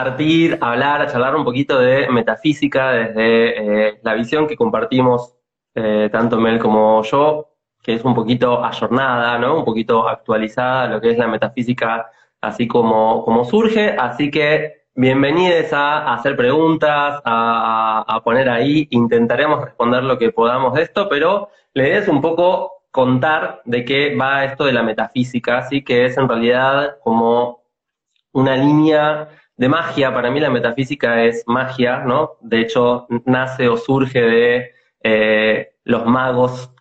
compartir, hablar, charlar un poquito de metafísica desde eh, la visión que compartimos eh, tanto Mel como yo, que es un poquito ayornada, ¿no? Un poquito actualizada lo que es la metafísica así como, como surge. Así que bienvenidos a, hacer preguntas, a, a, poner ahí. Intentaremos responder lo que podamos de esto, pero le es un poco contar de qué va esto de la metafísica, así que es en realidad como una línea de magia. Para mí la metafísica es magia, ¿no? De hecho, nace o surge de eh, los magos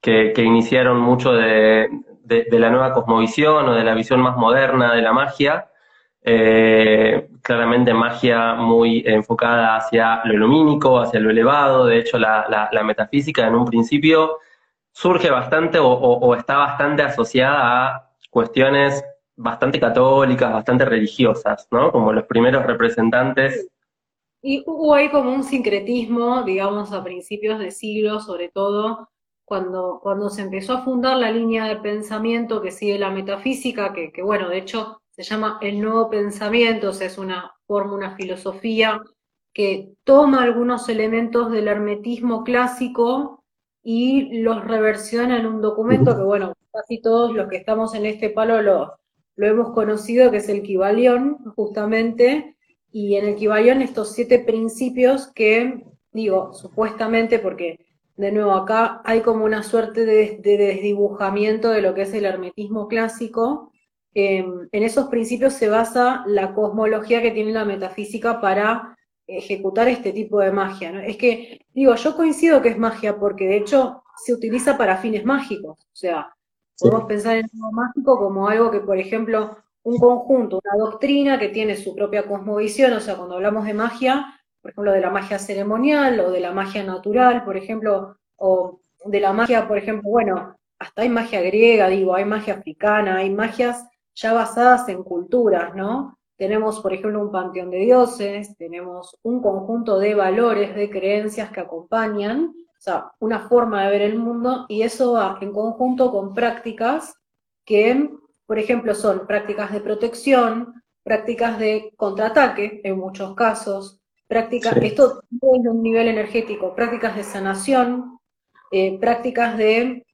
que, iniciaron mucho de, la nueva cosmovisión o de la visión más moderna de la magia. Eh, claramente magia muy enfocada hacia lo lumínico, hacia lo elevado. De hecho, la, metafísica en un principio surge bastante o, está bastante asociada a cuestiones bastante católicas, bastante religiosas, ¿no? Como los primeros representantes. Y hubo ahí como un sincretismo, digamos, a principios de siglo, sobre todo cuando, cuando se empezó a fundar la línea de pensamiento que sigue la metafísica, que, que bueno, de hecho se llama el nuevo pensamiento, o sea, es una forma, una filosofía que toma algunos elementos del hermetismo clásico y los reversiona en un documento que, bueno, casi todos los que estamos en este palo lo, lo hemos conocido, que es el Kibalión, justamente, y en el Kibalión estos siete principios que, digo, supuestamente, porque de nuevo acá hay como una suerte de, desdibujamiento de lo que es el hermetismo clásico, em, en esos principios se basa la cosmología que tiene la metafísica para ejecutar este tipo de magia. ¿no? Es que, digo, yo coincido que es magia porque de hecho se utiliza para fines mágicos. O sea, Podemos pensar en lo mágico como algo que, por ejemplo, un conjunto, una doctrina que tiene su propia cosmovisión, o sea, cuando hablamos de magia, por ejemplo, de la magia ceremonial o de la magia natural, por ejemplo, o de la magia, por ejemplo, bueno, hasta hay magia griega, digo, hay magia africana, hay magias ya basadas en culturas, ¿no? Tenemos, por ejemplo, un panteón de dioses, tenemos un conjunto de valores, de creencias que acompañan, sea, una forma de ver el mundo y eso va en conjunto con prácticas que, por ejemplo, son prácticas de protección, prácticas de contraataque en muchos casos, prácticas, esto es un nivel energético, prácticas de sanación, eh, prácticas de,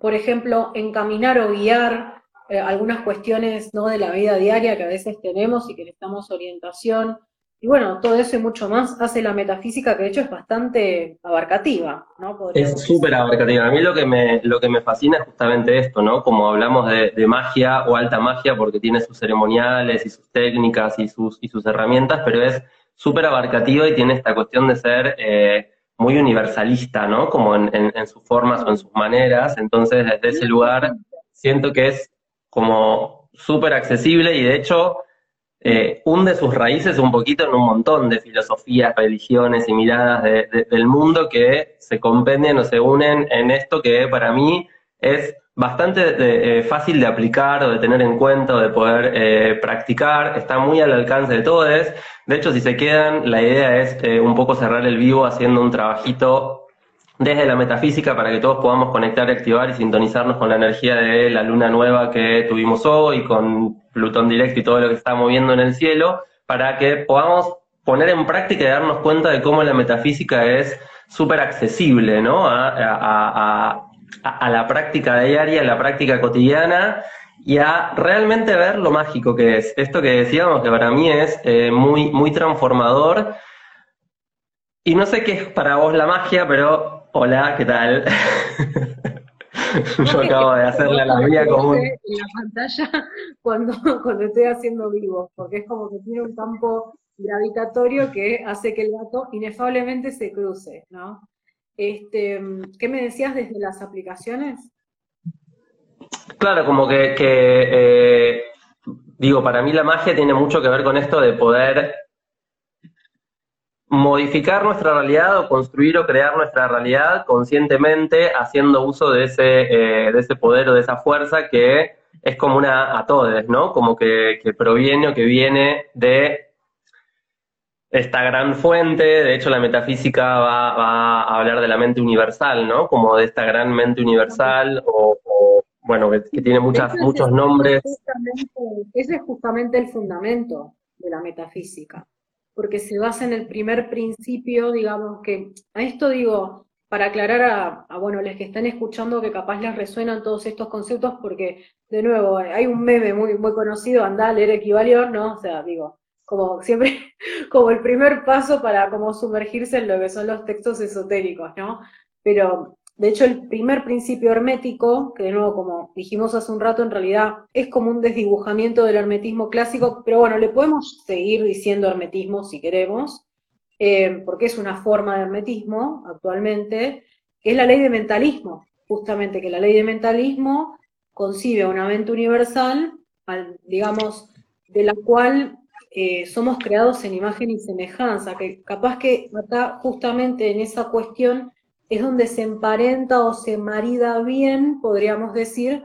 por ejemplo, encaminar o guiar eh, algunas cuestiones ¿no? de la vida diaria que a veces tenemos y que necesitamos orientación, y bueno, todo eso y mucho más hace la metafísica, que de hecho es bastante abarcativa, ¿no? es súper abarcativa. A mí lo que, me, lo que me fascina es justamente esto, ¿no? Como hablamos de, magia o alta magia, porque tiene sus ceremoniales y sus técnicas y sus, y sus herramientas, pero es súper abarcativa y tiene esta cuestión de ser eh, muy universalista, ¿no? Como en, en sus formas o en sus maneras. Entonces, desde ese lugar, siento que es como súper accesible y de hecho eh, hunde sus raíces un poquito en un montón de filosofías, religiones y miradas del mundo que se compendian o se unen en esto que para mí es bastante eh, fácil de aplicar o de tener en cuenta o de poder eh, practicar, está muy al alcance de todos. De hecho, si se quedan, la idea es un poco cerrar el vivo haciendo un trabajito desde la metafísica para que todos podamos conectar, activar y sintonizarnos con la energía de la luna nueva que tuvimos hoy, con Plutón directo y todo lo que está moviendo en el cielo, para que podamos poner en práctica y darnos cuenta de cómo la metafísica es súper accesible, ¿no? A, la práctica diaria, a la práctica cotidiana y a realmente ver lo mágico que es. Esto que decíamos que para mí es eh, muy, muy transformador. Y no sé qué es para vos la magia, pero Hola, ¿qué tal? Yo acabo de hacerle la vida común. En la pantalla cuando, cuando estoy haciendo vivo, porque es como que tiene un campo gravitatorio que hace que el gato inefablemente se cruce, ¿no? Este, ¿Qué me decías desde las aplicaciones? Claro, como que, que eh, digo, para mí la magia tiene mucho que ver con esto de poder modificar nuestra realidad o construir o crear nuestra realidad conscientemente haciendo uso de ese, eh, de ese poder o de esa fuerza que es como una a todos, ¿no? Como que, proviene o que viene de esta gran fuente, de hecho la metafísica va, a hablar de la mente universal, ¿no? Como de esta gran mente universal o, bueno, que, tiene muchas, muchos nombres. ese es justamente el fundamento de la metafísica, porque se basa en el primer principio, digamos que, a esto digo, para aclarar a, bueno, los que están escuchando que capaz les resuenan todos estos conceptos, porque, de nuevo, hay un meme muy, muy conocido, anda a leer Equivalión, ¿no? O sea, digo, como siempre, como el primer paso para como sumergirse en lo que son los textos esotéricos, ¿no? Pero de hecho, el primer principio hermético, que de nuevo, como dijimos hace un rato, en realidad es como un desdibujamiento del hermetismo clásico, pero bueno, le podemos seguir diciendo hermetismo si queremos, eh, porque es una forma de hermetismo actualmente, que es la ley de mentalismo, justamente que la ley de mentalismo concibe una mente universal, digamos, de la cual eh, somos creados en imagen y semejanza, que capaz que acá justamente en esa cuestión es donde se emparenta o se marida bien, podríamos decir,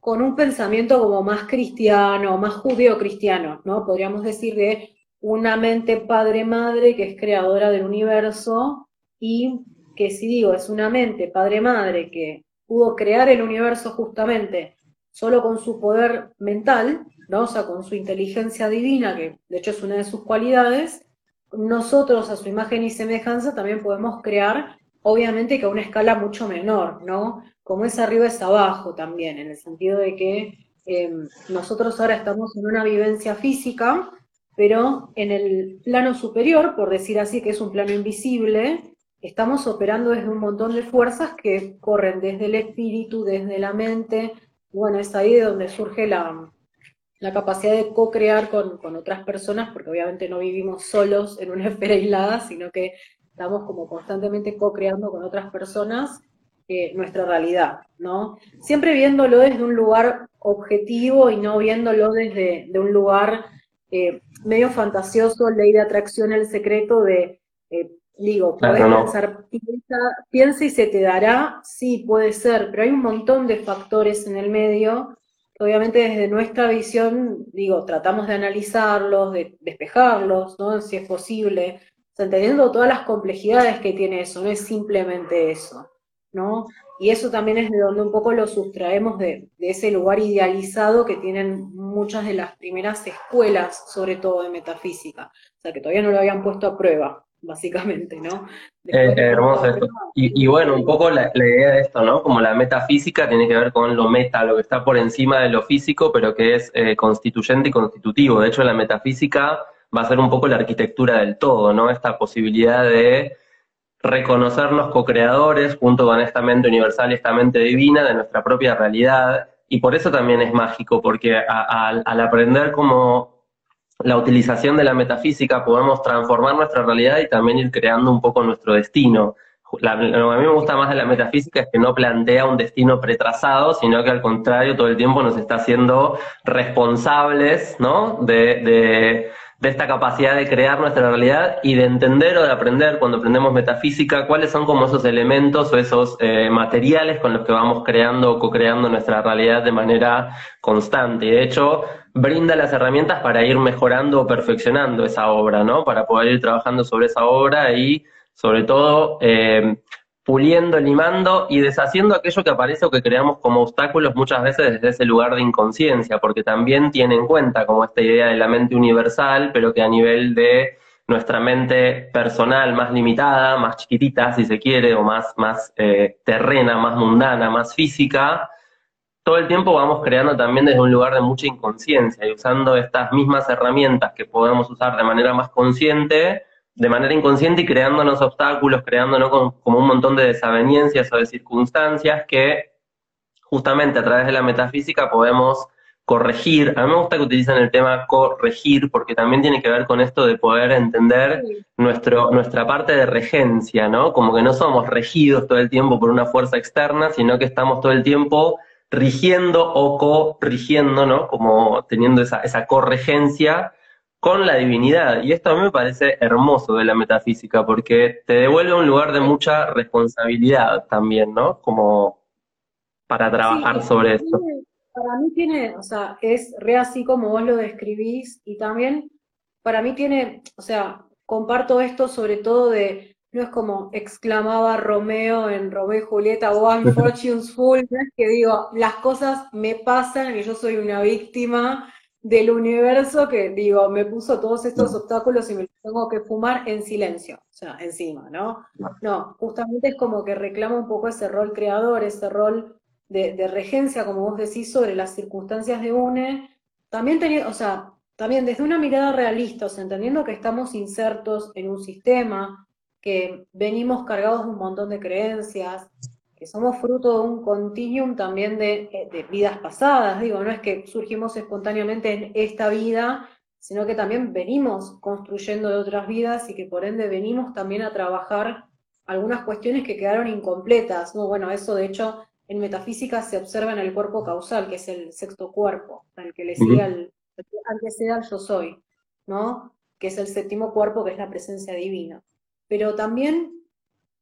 con un pensamiento como más cristiano, más judío-cristiano, ¿no? Podríamos decir de una mente padre-madre que es creadora del universo y que si digo es una mente padre-madre que pudo crear el universo justamente solo con su poder mental, ¿no? o sea, con su inteligencia divina, que de hecho es una de sus cualidades, nosotros a su imagen y semejanza también podemos crear obviamente que a una escala mucho menor, ¿no? Como es arriba es abajo también, en el sentido de que em, nosotros ahora estamos en una vivencia física, pero en el plano superior, por decir así, que es un plano invisible, estamos operando desde un montón de fuerzas que corren desde el espíritu, desde la mente, bueno, es ahí de donde surge la, la capacidad de co-crear con, con, otras personas, porque obviamente no vivimos solos en una esfera aislada, sino que estamos como constantemente co-creando con otras personas eh, nuestra realidad, ¿no? Siempre viéndolo desde un lugar objetivo y no viéndolo desde de un lugar eh, medio fantasioso, ley de atracción, el secreto de, eh, digo, puedes pensar, piensa, y se te dará, sí, puede ser, pero hay un montón de factores en el medio obviamente desde nuestra visión, digo, tratamos de analizarlos, de despejarlos, ¿no? Si es posible, entendiendo todas las complejidades que tiene eso, no es simplemente eso, ¿no? Y eso también es de donde un poco lo sustraemos de, ese lugar idealizado que tienen muchas de las primeras escuelas, sobre todo de metafísica, o sea, que todavía no lo habían puesto a prueba, básicamente, ¿no? Eh, hermoso esto. Y, bueno, un poco la, idea de esto, ¿no? Como la metafísica tiene que ver con lo meta, lo que está por encima de lo físico, pero que es eh, constituyente y constitutivo. De hecho, la metafísica va a ser un poco la arquitectura del todo, ¿no? Esta posibilidad de reconocernos co-creadores junto con esta mente universal, esta mente divina de nuestra propia realidad. Y por eso también es mágico, porque al aprender como la utilización de la metafísica podemos transformar nuestra realidad y también ir creando un poco nuestro destino. lo que a mí me gusta más de la metafísica es que no plantea un destino pretrazado, sino que al contrario todo el tiempo nos está haciendo responsables ¿no? de esta capacidad de crear nuestra realidad y de entender o de aprender cuando aprendemos metafísica cuáles son como esos elementos o esos eh, materiales con los que vamos creando o co-creando nuestra realidad de manera constante. Y de hecho, brinda las herramientas para ir mejorando o perfeccionando esa obra, ¿no? Para poder ir trabajando sobre esa obra y sobre todo eh, puliendo, limando y deshaciendo aquello que aparece o que creamos como obstáculos muchas veces desde ese lugar de inconsciencia, porque también tiene en cuenta como esta idea de la mente universal, pero que a nivel de nuestra mente personal más limitada, más chiquitita si se quiere, o más, más eh, terrena, más mundana, más física, todo el tiempo vamos creando también desde un lugar de mucha inconsciencia y usando estas mismas herramientas que podemos usar de manera más consciente, de manera inconsciente y creándonos obstáculos, creándonos como, un montón de desavenencias o de circunstancias que justamente a través de la metafísica podemos corregir. A mí me gusta que utilicen el tema corregir porque también tiene que ver con esto de poder entender nuestro, nuestra parte de regencia, ¿no? Como que no somos regidos todo el tiempo por una fuerza externa, sino que estamos todo el tiempo rigiendo o corrigiendo, ¿no? Como teniendo esa, esa corregencia con la divinidad. Y esto a mí me parece hermoso de la metafísica, porque te devuelve un lugar de mucha responsabilidad también, ¿no? Como para trabajar sobre esto. Para mí tiene, o sea, es re así como vos lo describís, y también para mí tiene, o sea, comparto esto sobre todo de, no es como exclamaba Romeo en Romeo y Julieta, One Fortune's Full, que digo, las cosas me pasan, que yo soy una víctima, del universo que, digo, me puso todos estos obstáculos y me los tengo que fumar en silencio, o sea, encima, ¿no? No, justamente es como que reclama un poco ese rol creador, ese rol de, regencia, como vos decís, sobre las circunstancias de UNE, también teniendo, o sea, también desde una mirada realista, o sea, entendiendo que estamos insertos en un sistema, que venimos cargados de un montón de creencias, que somos fruto de un continuum también de, de, vidas pasadas, digo, no es que surgimos espontáneamente en esta vida, sino que también venimos construyendo de otras vidas y que por ende venimos también a trabajar algunas cuestiones que quedaron incompletas, ¿no? Bueno, eso de hecho en metafísica se observa en el cuerpo causal, que es el sexto cuerpo, al que le sigue al, que sea yo soy, ¿no? Que es el séptimo cuerpo, que es la presencia divina. Pero también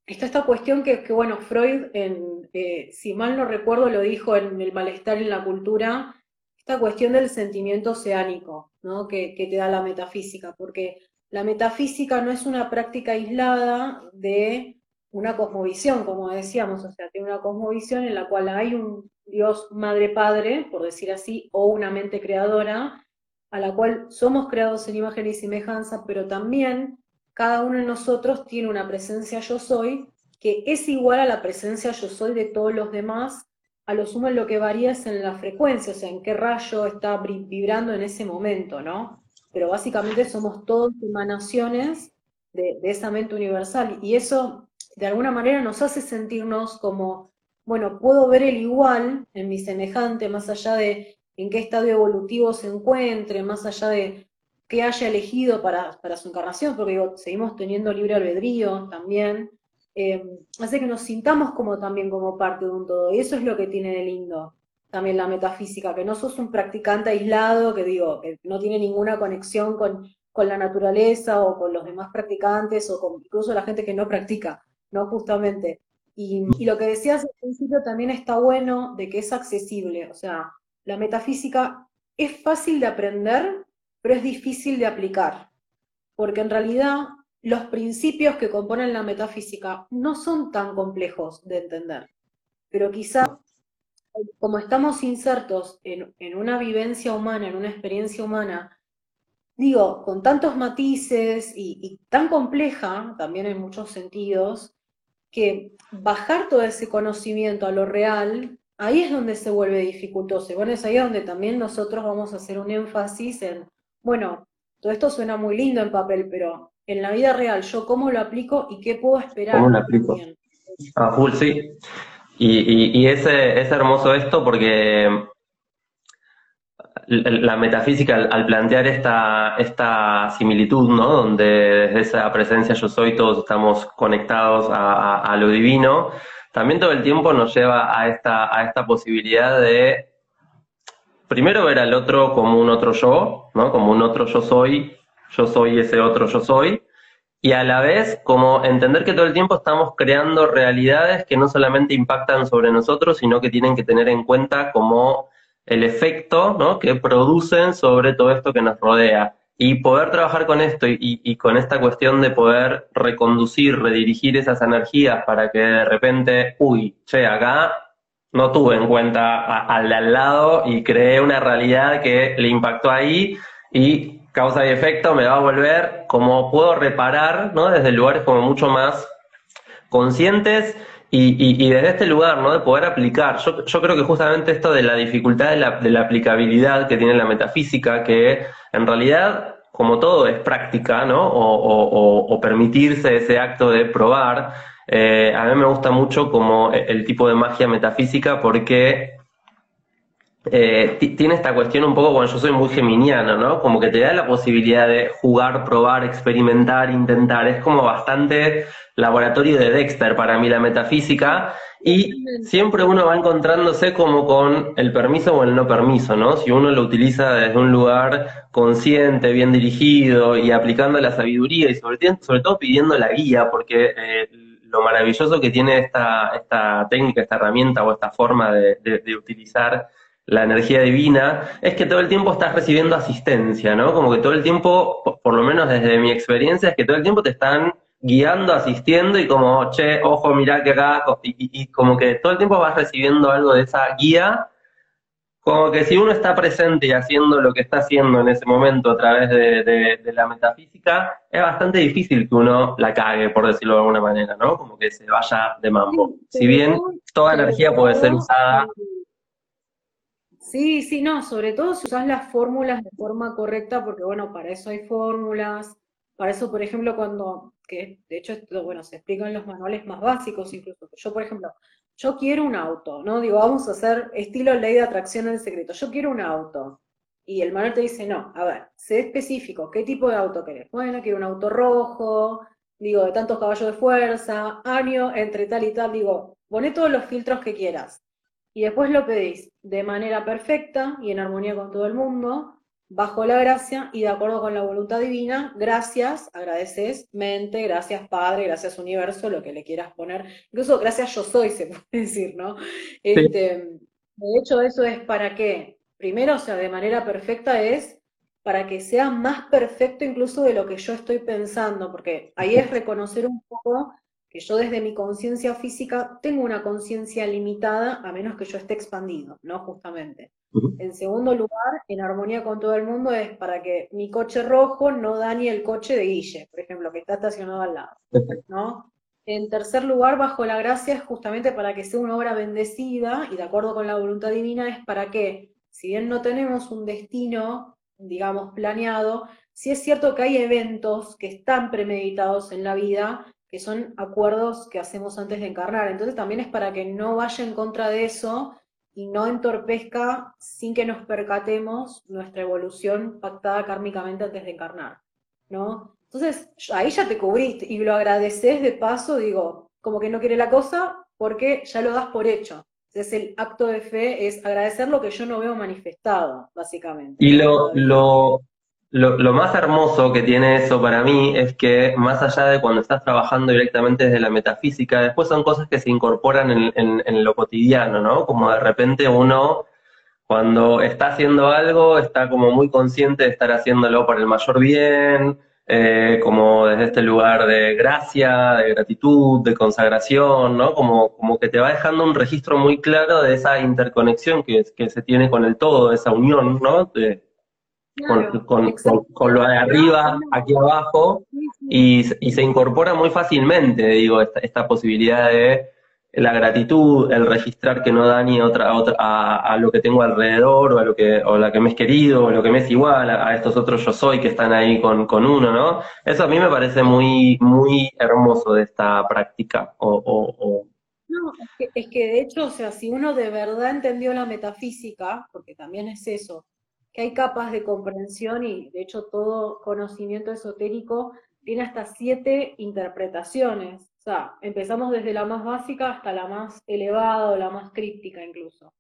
está esta cuestión que, que bueno, Freud, eh, si mal no recuerdo, lo dijo en El malestar en la cultura, esta cuestión del sentimiento oceánico, ¿no? Que, que te da la metafísica, porque la metafísica no es una práctica aislada de una cosmovisión, como decíamos, o sea, tiene una cosmovisión en la cual hay un Dios madre-padre, por decir así, o una mente creadora, a la cual somos creados en imagen y semejanza, pero también cada uno de nosotros tiene una presencia yo soy que es igual a la presencia yo soy de todos los demás, a lo sumo lo que varía es en la frecuencia, o sea, en qué rayo está vibrando en ese momento, ¿no? Pero básicamente somos todos emanaciones de, de esa mente universal y eso de alguna manera nos hace sentirnos como, bueno, puedo ver el igual en mi semejante, más allá de en qué estado evolutivo se encuentre, más allá de que haya elegido para, su encarnación, porque seguimos teniendo libre albedrío también, eh, hace que nos sintamos como también como parte de un todo, y eso es lo que tiene de lindo también la metafísica, que no sos un practicante aislado, que digo, que no tiene ninguna conexión con, con la naturaleza o con los demás practicantes o con incluso la gente que no practica, ¿no? Justamente. Y, y, lo que decías al principio también está bueno de que es accesible, o sea, la metafísica es fácil de aprender, pero es difícil de aplicar, porque en realidad los principios que componen la metafísica no son tan complejos de entender, pero quizá como estamos insertos en, una vivencia humana, en una experiencia humana, digo, con tantos matices y, y tan compleja también en muchos sentidos, que bajar todo ese conocimiento a lo real, ahí es donde se vuelve dificultoso. Bueno, es ahí donde también nosotros vamos a hacer un énfasis en bueno, todo esto suena muy lindo en papel, pero en la vida real, ¿yo cómo lo aplico y qué puedo esperar? ¿Cómo lo aplico? Ah, full, sí. Y, y, es, hermoso esto porque la metafísica al, plantear esta, esta similitud, ¿no? Donde desde esa presencia yo soy todos estamos conectados a, a lo divino, también todo el tiempo nos lleva a esta, a esta posibilidad de primero ver al otro como un otro yo, ¿no? Como un otro yo soy, yo soy ese otro yo soy, y a la vez como entender que todo el tiempo estamos creando realidades que no solamente impactan sobre nosotros, sino que tienen que tener en cuenta como el efecto ¿no? que producen sobre todo esto que nos rodea. Y poder trabajar con esto y, y, con esta cuestión de poder reconducir, redirigir esas energías para que de repente, uy, che, acá no tuve en cuenta al de al lado y creé una realidad que le impactó ahí y causa y efecto me va a volver como puedo reparar, ¿no? Desde lugares como mucho más conscientes y, desde este lugar, ¿no? De poder aplicar. Yo, yo, creo que justamente esto de la dificultad de la, de la aplicabilidad que tiene la metafísica, que en realidad como todo es práctica, ¿no? O, o permitirse ese acto de probar, eh, a mí me gusta mucho como el tipo de magia metafísica porque eh, tiene esta cuestión un poco cuando yo soy muy geminiano, ¿no? Como que te da la posibilidad de jugar, probar, experimentar, intentar. Es como bastante laboratorio de Dexter para mí la metafísica y siempre uno va encontrándose como con el permiso o el no permiso, ¿no? Si uno lo utiliza desde un lugar consciente, bien dirigido y aplicando la sabiduría y sobre, sobre todo pidiendo la guía, porque eh, lo maravilloso que tiene esta, esta técnica, esta herramienta o esta forma de, utilizar la energía divina, es que todo el tiempo estás recibiendo asistencia, ¿no? Como que todo el tiempo, por, lo menos desde mi experiencia, es que todo el tiempo te están guiando, asistiendo y como, che, ojo, mirá que acá, y, como que todo el tiempo vas recibiendo algo de esa guía como que si uno está presente y haciendo lo que está haciendo en ese momento a través de, la metafísica, es bastante difícil que uno la cague, por decirlo de alguna manera, ¿no? Como que se vaya de mambo. Si bien toda energía puede ser usada. Sí, sí, no, sobre todo si usas las fórmulas de forma correcta, porque bueno, para eso hay fórmulas, para eso, por ejemplo, cuando, que de hecho esto, bueno, se explica en los manuales más básicos incluso, yo, por ejemplo, yo quiero un auto, ¿no? Digo, vamos a hacer estilo ley de atracción en secreto, yo quiero un auto. Y el manual te dice, no, a ver, sé específico, ¿qué tipo de auto querés? Bueno, quiero un auto rojo, digo, de tantos caballos de fuerza, año, entre tal y tal, digo, poné todos los filtros que quieras. Y después lo pedís de manera perfecta y en armonía con todo el mundo, bajo la gracia y de acuerdo con la voluntad divina, gracias, agradeces, mente, gracias Padre, gracias Universo, lo que le quieras poner. Incluso gracias yo soy, se puede decir, ¿no? Este, de hecho, eso es para qué. Primero, o sea, de manera perfecta es para que sea más perfecto incluso de lo que yo estoy pensando, porque ahí es reconocer un poco que yo desde mi conciencia física tengo una conciencia limitada a menos que yo esté expandido, ¿no? Justamente. En segundo lugar, en armonía con todo el mundo, es para que mi coche rojo no dañe el coche de Guille, por ejemplo, que está estacionado al lado. ¿no? En tercer lugar, bajo la gracia, es justamente para que sea una obra bendecida y de acuerdo con la voluntad divina, es para que, si bien no tenemos un destino, digamos, planeado, sí es cierto que hay eventos que están premeditados en la vida, que son acuerdos que hacemos antes de encarnar. Entonces también es para que no vaya en contra de eso y no entorpezca sin que nos percatemos nuestra evolución pactada kármicamente antes de encarnar, ¿no? Entonces, ahí ya te cubriste y lo agradeces de paso, digo, como que no quiere la cosa porque ya lo das por hecho. Entonces, el acto de fe es agradecer lo que yo no veo manifestado, básicamente. Y lo, lo, lo, más hermoso que tiene eso para mí es que más allá de cuando estás trabajando directamente desde la metafísica, después son cosas que se incorporan en, lo cotidiano, ¿no? Como de repente uno, cuando está haciendo algo, está como muy consciente de estar haciéndolo por el mayor bien, eh, como desde este lugar de gracia, de gratitud, de consagración, ¿no? Como, como que te va dejando un registro muy claro de esa interconexión que, se tiene con el todo, esa unión, ¿no? Con, lo de arriba, aquí abajo, y, se incorpora muy fácilmente, digo, esta, posibilidad de la gratitud, el registrar que no dañe otra, otra a, lo que tengo alrededor, o a lo que, o la que me es querido, o lo que me es igual, a, estos otros yo soy que están ahí con, uno, ¿no? Eso a mí me parece muy, muy hermoso de esta práctica, o, No, es que, es que de hecho, o sea, si uno de verdad entendió la metafísica, porque también es eso, que hay capas de comprensión y de hecho todo conocimiento esotérico tiene hasta siete interpretaciones. O sea, empezamos desde la más básica hasta la más elevada o la más críptica incluso.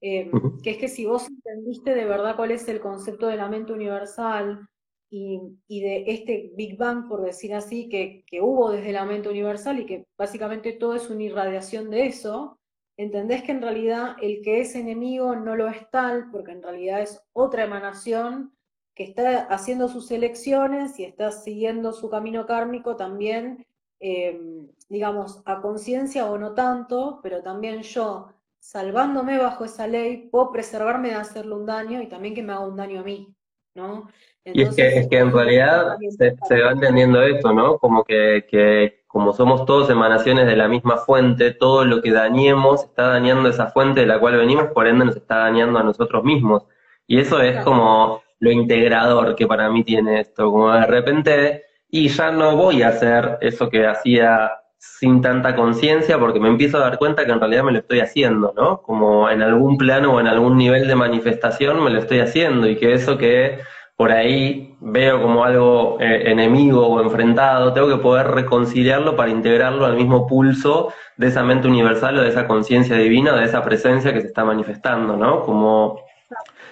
Eh, que es que si vos entendiste de verdad cuál es el concepto de la mente universal y, de este Big Bang, por decir así, que, que hubo desde la mente universal y que básicamente todo es una irradiación de eso, entendés que en realidad el que es enemigo no lo es tal, porque en realidad es otra emanación que está haciendo sus elecciones y está siguiendo su camino kármico también, em, digamos, a conciencia o no tanto, pero también yo, salvándome bajo esa ley, puedo preservarme de hacerle un daño y también que me haga un daño a mí, ¿no? y es que, es que en realidad se, se, va entendiendo esto, ¿no? Como que, que como somos todos emanaciones de la misma fuente, todo lo que dañemos está dañando esa fuente de la cual venimos, por ende nos está dañando a nosotros mismos. Y eso es como lo integrador que para mí tiene esto, como de repente, y ya no voy a hacer eso que hacía sin tanta conciencia porque me empiezo a dar cuenta que en realidad me lo estoy haciendo, ¿no? Como en algún plano o en algún nivel de manifestación me lo estoy haciendo y que eso que por ahí veo como algo eh, enemigo o enfrentado, tengo que poder reconciliarlo para integrarlo al mismo pulso de esa mente universal o de esa conciencia divina, de esa presencia que se está manifestando, ¿no? Como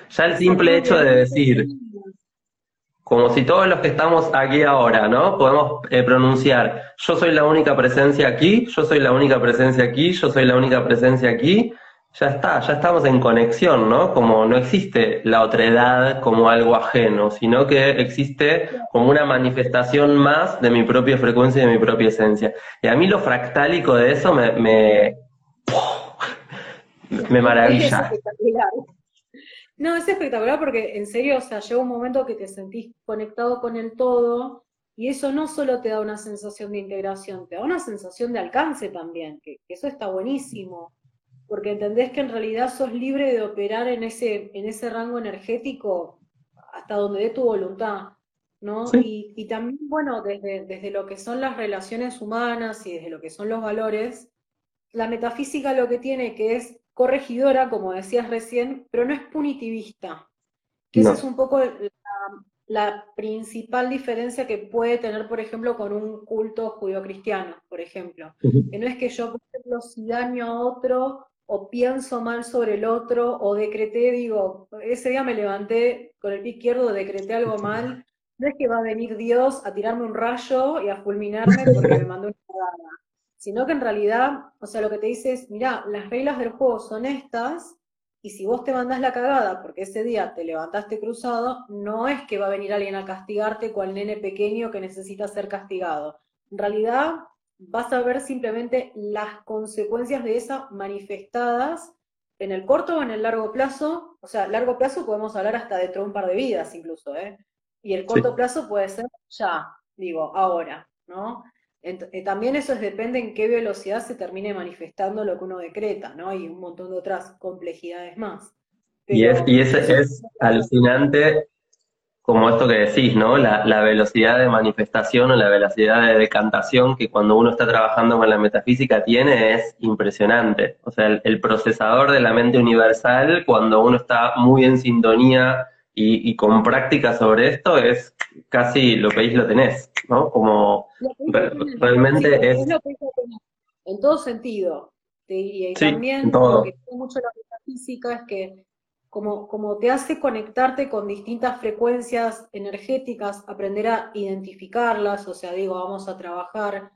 ya el simple hecho de decir, como si todos los que estamos aquí ahora, ¿no? Podemos eh, pronunciar, yo soy la única presencia aquí, yo soy la única presencia aquí, yo soy la única presencia aquí, ya está, ya estamos en conexión, ¿no? Como no existe la otredad como algo ajeno, sino que existe como una manifestación más de mi propia frecuencia y de mi propia esencia. Y a mí lo fractálico de eso me, me, me maravilla. No, es espectacular porque en serio, o sea, llega un momento que te sentís conectado con el todo y eso no solo te da una sensación de integración, te da una sensación de alcance también, que, eso está buenísimo, porque entendés que en realidad sos libre de operar en ese, en ese rango energético hasta donde dé tu voluntad, ¿no? Y, y, también, bueno, desde, desde lo que son las relaciones humanas y desde lo que son los valores, la metafísica lo que tiene que es corregidora, como decías recién, pero no es punitivista. Que esa es un poco la, principal diferencia que puede tener, por ejemplo, con un culto judío-cristiano, por ejemplo. Que no es que yo, por ejemplo, si daño a otro o pienso mal sobre el otro o decreté, digo, ese día me levanté con el pie izquierdo, decreté algo mal, no es que va a venir Dios a tirarme un rayo y a fulminarme porque me mandó una cagada sino que en realidad, o sea, lo que te dice es, mira, las reglas del juego son estas, y si vos te mandás la cagada porque ese día te levantaste cruzado, no es que va a venir alguien a castigarte cual nene pequeño que necesita ser castigado. En realidad, vas a ver simplemente las consecuencias de esas manifestadas en el corto o en el largo plazo. O sea, largo plazo podemos hablar hasta dentro de un par de vidas incluso, ¿eh? Y el corto plazo puede ser ya, digo, ahora, ¿no? Eh, también eso es, depende en qué velocidad se termine manifestando lo que uno decreta, ¿no? Y un montón de otras complejidades más. y es, y es, es alucinante como esto que decís, ¿no? La, velocidad de manifestación o la velocidad de decantación que cuando uno está trabajando con la metafísica tiene es impresionante. O sea, el procesador de la mente universal, cuando uno está muy en sintonía y, con práctica sobre esto es casi lo que lo tenés, ¿no? Como realmente es... En todo sentido, te diría. Y también lo que mucho la metafísica es que como, como te hace conectarte con distintas frecuencias energéticas, aprender a identificarlas, o sea, digo, vamos a trabajar,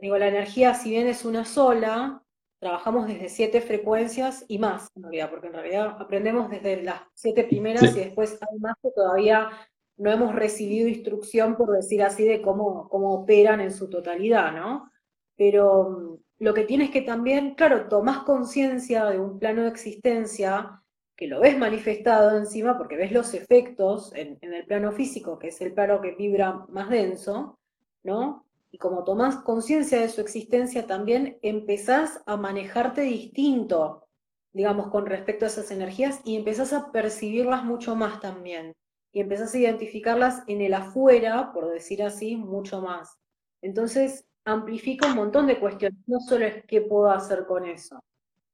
digo, la energía si bien es una sola, trabajamos desde siete frecuencias y más, en realidad, porque en realidad aprendemos desde las siete primeras y después hay más que todavía no hemos recibido instrucción, por decir así, de cómo, cómo operan en su totalidad, ¿no? Pero mm, lo que tienes que también, claro, tomás conciencia de un plano de existencia que lo ves manifestado encima porque ves los efectos en, el plano físico, que es el plano que vibra más denso, ¿no? y como tomás conciencia de su existencia también, empezás a manejarte distinto, digamos, con respecto a esas energías y empezás a percibirlas mucho más también. Y empezás a identificarlas en el afuera, por decir así, mucho más. Entonces, amplifica un montón de cuestiones. No solo es qué puedo hacer con eso,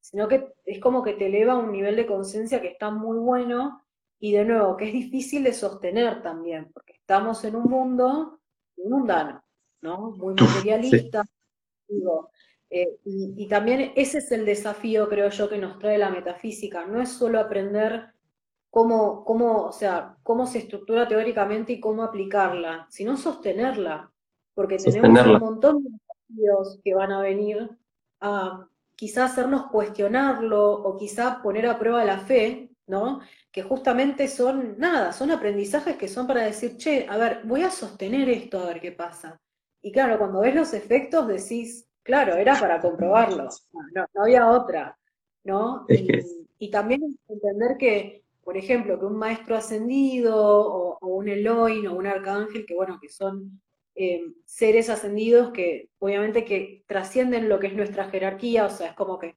sino que es como que te eleva a un nivel de conciencia que está muy bueno y de nuevo, que es difícil de sostener también, porque estamos en un mundo mundano. ¿no? Muy materialista. Digo, eh, y, también ese es el desafío, creo yo, que nos trae la metafísica. No es solo aprender cómo, cómo, o sea, cómo se estructura teóricamente y cómo aplicarla, sino sostenerla. Porque tenemos un montón de desafíos que van a venir a quizás hacernos cuestionarlo o quizás poner a prueba la fe, ¿no? Que justamente son, nada, son aprendizajes que son para decir, che, a ver, voy a sostener esto a ver qué pasa. Y claro, cuando ves los efectos decís, claro, era para comprobarlo, no, había otra, ¿no? Y, también entender que, por ejemplo, que un maestro ascendido o, un Elohim o un arcángel, que bueno, que son eh, seres ascendidos que obviamente que trascienden lo que es nuestra jerarquía, o sea, es como que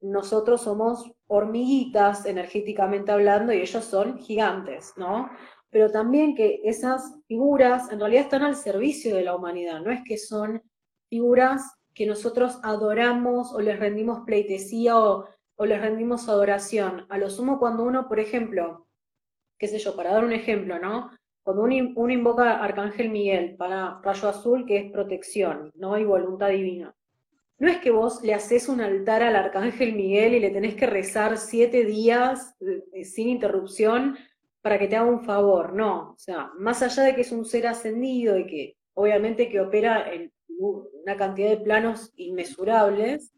nosotros somos hormiguitas energéticamente hablando y ellos son gigantes, ¿no? pero también que esas figuras en realidad están al servicio de la humanidad, no es que son figuras que nosotros adoramos o les rendimos pleitesía o, les rendimos adoración. A lo sumo cuando uno, por ejemplo, qué sé yo, para dar un ejemplo, ¿no? Cuando uno, invoca a Arcángel Miguel para rayo azul, que es protección, ¿no? Y voluntad divina. No es que vos le haces un altar al Arcángel Miguel y le tenés que rezar siete días eh, sin interrupción para que te haga un favor, no. O sea, más allá de que es un ser ascendido y que obviamente que opera en una cantidad de planos inmesurables,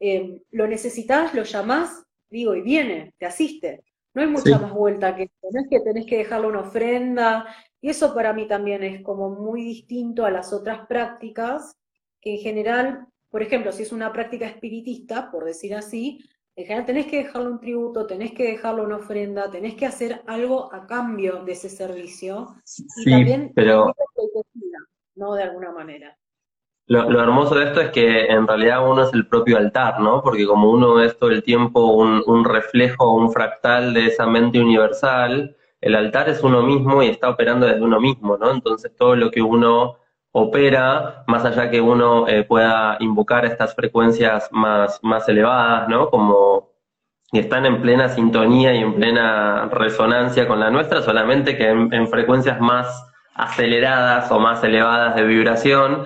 em, lo necesitas, lo llamás, digo, y viene, te asiste. No hay mucha más vuelta que eso, no es que tenés que dejarle una ofrenda, y eso para mí también es como muy distinto a las otras prácticas, que en general, por ejemplo, si es una práctica espiritista, por decir así, En general tenés que dejarle un tributo, tenés que dejarle una ofrenda, tenés que hacer algo a cambio de ese servicio. Sí, y también pero... ¿no? De alguna manera. Lo, hermoso de esto es que en realidad uno es el propio altar, ¿no? Porque como uno es todo el tiempo un, un reflejo, un fractal de esa mente universal, el altar es uno mismo y está operando desde uno mismo, ¿no? Entonces todo lo que uno opera, más allá que uno eh, pueda invocar estas frecuencias más, más elevadas, ¿no? Como y están en plena sintonía y en plena resonancia con la nuestra, solamente que en, frecuencias más aceleradas o más elevadas de vibración,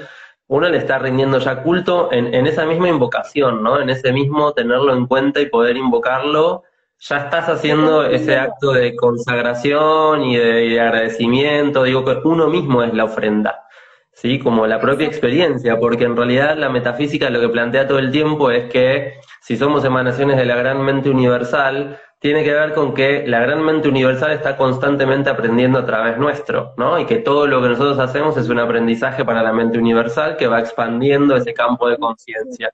uno le está rindiendo ya culto en, en, esa misma invocación, ¿no? En ese mismo tenerlo en cuenta y poder invocarlo, ya estás haciendo ese acto de consagración y de agradecimiento, digo que uno mismo es la ofrenda. ¿sí? Como la propia experiencia, porque en realidad la metafísica lo que plantea todo el tiempo es que si somos emanaciones de la gran mente universal, tiene que ver con que la gran mente universal está constantemente aprendiendo a través nuestro, ¿no? Y que todo lo que nosotros hacemos es un aprendizaje para la mente universal que va expandiendo ese campo de conciencia.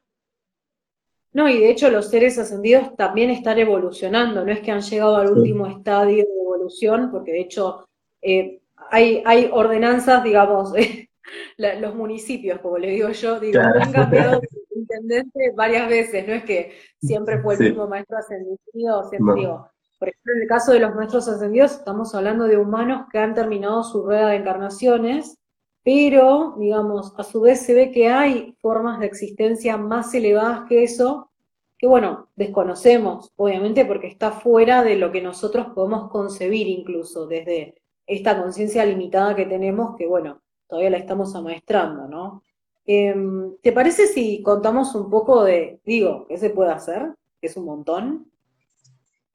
No, y de hecho los seres ascendidos también están evolucionando, no es que han llegado al último estadio de evolución, porque de hecho eh, hay, hay ordenanzas, digamos, los municipios, como le digo yo, digo, han cambiado de intendente varias veces, no es que siempre fue el mismo maestro ascendido, siempre digo, por ejemplo, en el caso de los maestros ascendidos, estamos hablando de humanos que han terminado su rueda de encarnaciones, pero, digamos, a su vez se ve que hay formas de existencia más elevadas que eso, que bueno, desconocemos, obviamente, porque está fuera de lo que nosotros podemos concebir incluso, desde esta conciencia limitada que tenemos, que bueno, todavía la estamos amaestrando, ¿no? Em, ¿Te parece si contamos un poco de, digo, qué se puede hacer? Que es un montón.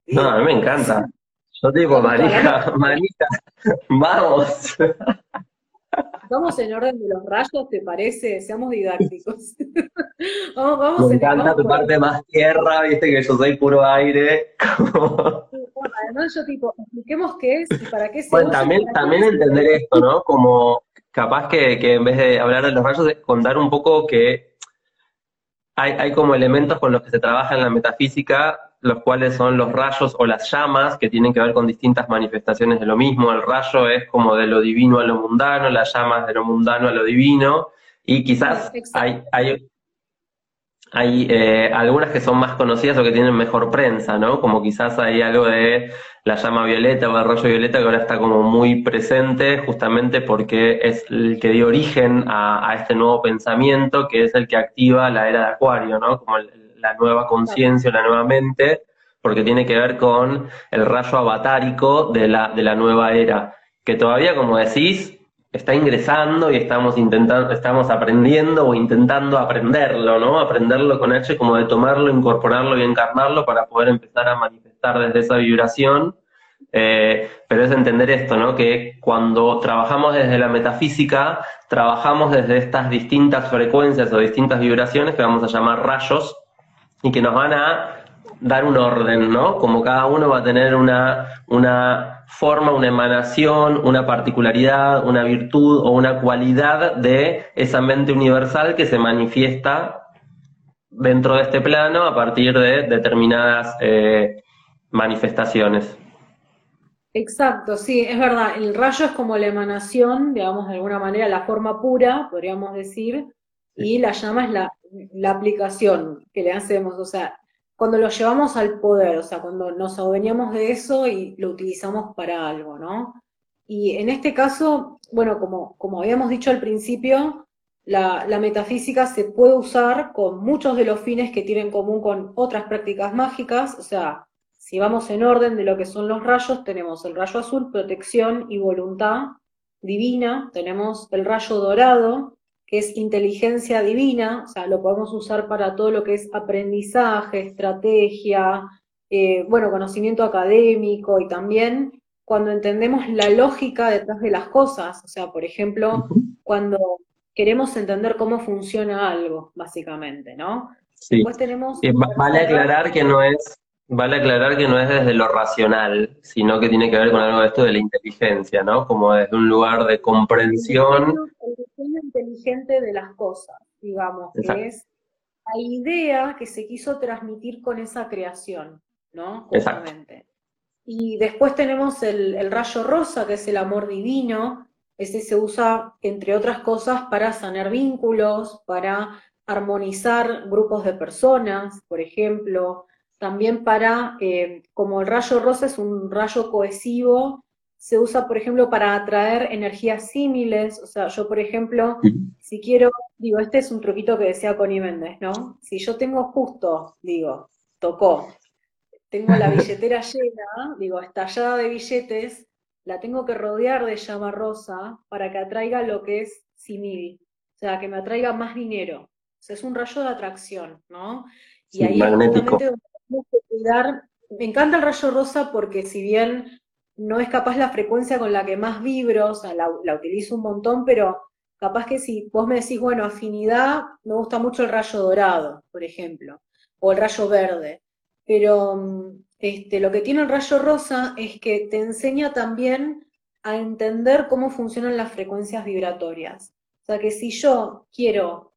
No, a mí me encanta. Yo digo, Marija, Marija, vamos. Vamos en orden de los rayos, ¿te parece? Seamos didácticos. vamos, vamos Me encanta tu parte más tierra, viste que yo soy puro aire. además yo tipo, expliquemos qué es y para qué se Bueno, también, también entender esto, ¿no? Como capaz que, que, en vez de hablar de los rayos, contar un poco que hay, hay como elementos con los que se trabaja en la metafísica los cuales son los rayos o las llamas, que tienen que ver con distintas manifestaciones de lo mismo. El rayo es como de lo divino a lo mundano, las llamas de lo mundano a lo divino, y quizás hay, hay, hay eh, algunas que son más conocidas o que tienen mejor prensa, ¿no? Como quizás hay algo de la llama violeta o el rayo violeta que ahora está como muy presente justamente porque es el que dio origen a, este nuevo pensamiento que es el que activa la era de Acuario, ¿no? Como la nueva conciencia, la nueva mente, porque tiene que ver con el rayo avatárico de la, de la nueva era, que todavía, como decís, está ingresando y estamos intentando, estamos aprendiendo o intentando aprenderlo, ¿no? Aprenderlo con H como de tomarlo, incorporarlo y encarnarlo para poder empezar a manifestar desde esa vibración. Eh, pero es entender esto, ¿no? Que cuando trabajamos desde la metafísica, trabajamos desde estas distintas frecuencias o distintas vibraciones que vamos a llamar rayos y que nos van a dar un orden, ¿no? Como cada uno va a tener una, una forma, una emanación, una particularidad, una virtud o una cualidad de esa mente universal que se manifiesta dentro de este plano a partir de determinadas eh, manifestaciones. Exacto, sí, es verdad. El rayo es como la emanación, digamos, de alguna manera, la forma pura, podríamos decir, y la llama es la, la aplicación que le hacemos. O sea, cuando lo llevamos al poder, o sea, cuando nos adueñamos de eso y lo utilizamos para algo, ¿no? Y en este caso, bueno, como, como habíamos dicho al principio, la, la, metafísica se puede usar con muchos de los fines que tienen en común con otras prácticas mágicas, o sea, si vamos en orden de lo que son los rayos, tenemos el rayo azul, protección y voluntad divina, tenemos el rayo dorado, que es inteligencia divina, o sea, lo podemos usar para todo lo que es aprendizaje, estrategia, eh, bueno, conocimiento académico y también cuando entendemos la lógica detrás de las cosas, o sea, por ejemplo, cuando queremos entender cómo funciona algo, básicamente, ¿no? Sí. Después tenemos... vale aclarar que no es Vale aclarar que no es desde lo racional, sino que tiene que ver con algo de esto de la inteligencia, ¿no? Como desde un lugar de comprensión. El diseño, inteligente de las cosas, digamos, que es idea que se quiso transmitir con esa creación, ¿no? Justamente. Y después tenemos el, el, rayo rosa, que es el amor divino. Ese se usa, entre otras cosas, para sanar vínculos, para armonizar grupos de personas, por ejemplo. También para, eh, como el rayo rosa es un rayo cohesivo, se usa, por ejemplo, para atraer energías símiles. O sea, yo, por ejemplo, si quiero, digo, este es un truquito que decía Connie Méndez, ¿no? Si yo tengo justo, digo, tocó, tengo la billetera llena, digo, estallada de billetes, la tengo que rodear de llama rosa para que atraiga lo que es simil, o sea, que me atraiga más dinero. O sea, es un rayo de atracción, ¿no? Y ahí magnético. es Me encanta el rayo rosa porque si bien no es capaz la frecuencia con la que más vibro, o sea, la, utilizo un montón, pero capaz que si vos me decís, bueno, afinidad, me gusta mucho el rayo dorado, por ejemplo, o el rayo verde. Pero este, lo que tiene el rayo rosa es que te enseña también a entender cómo funcionan las frecuencias vibratorias. O sea que si yo quiero,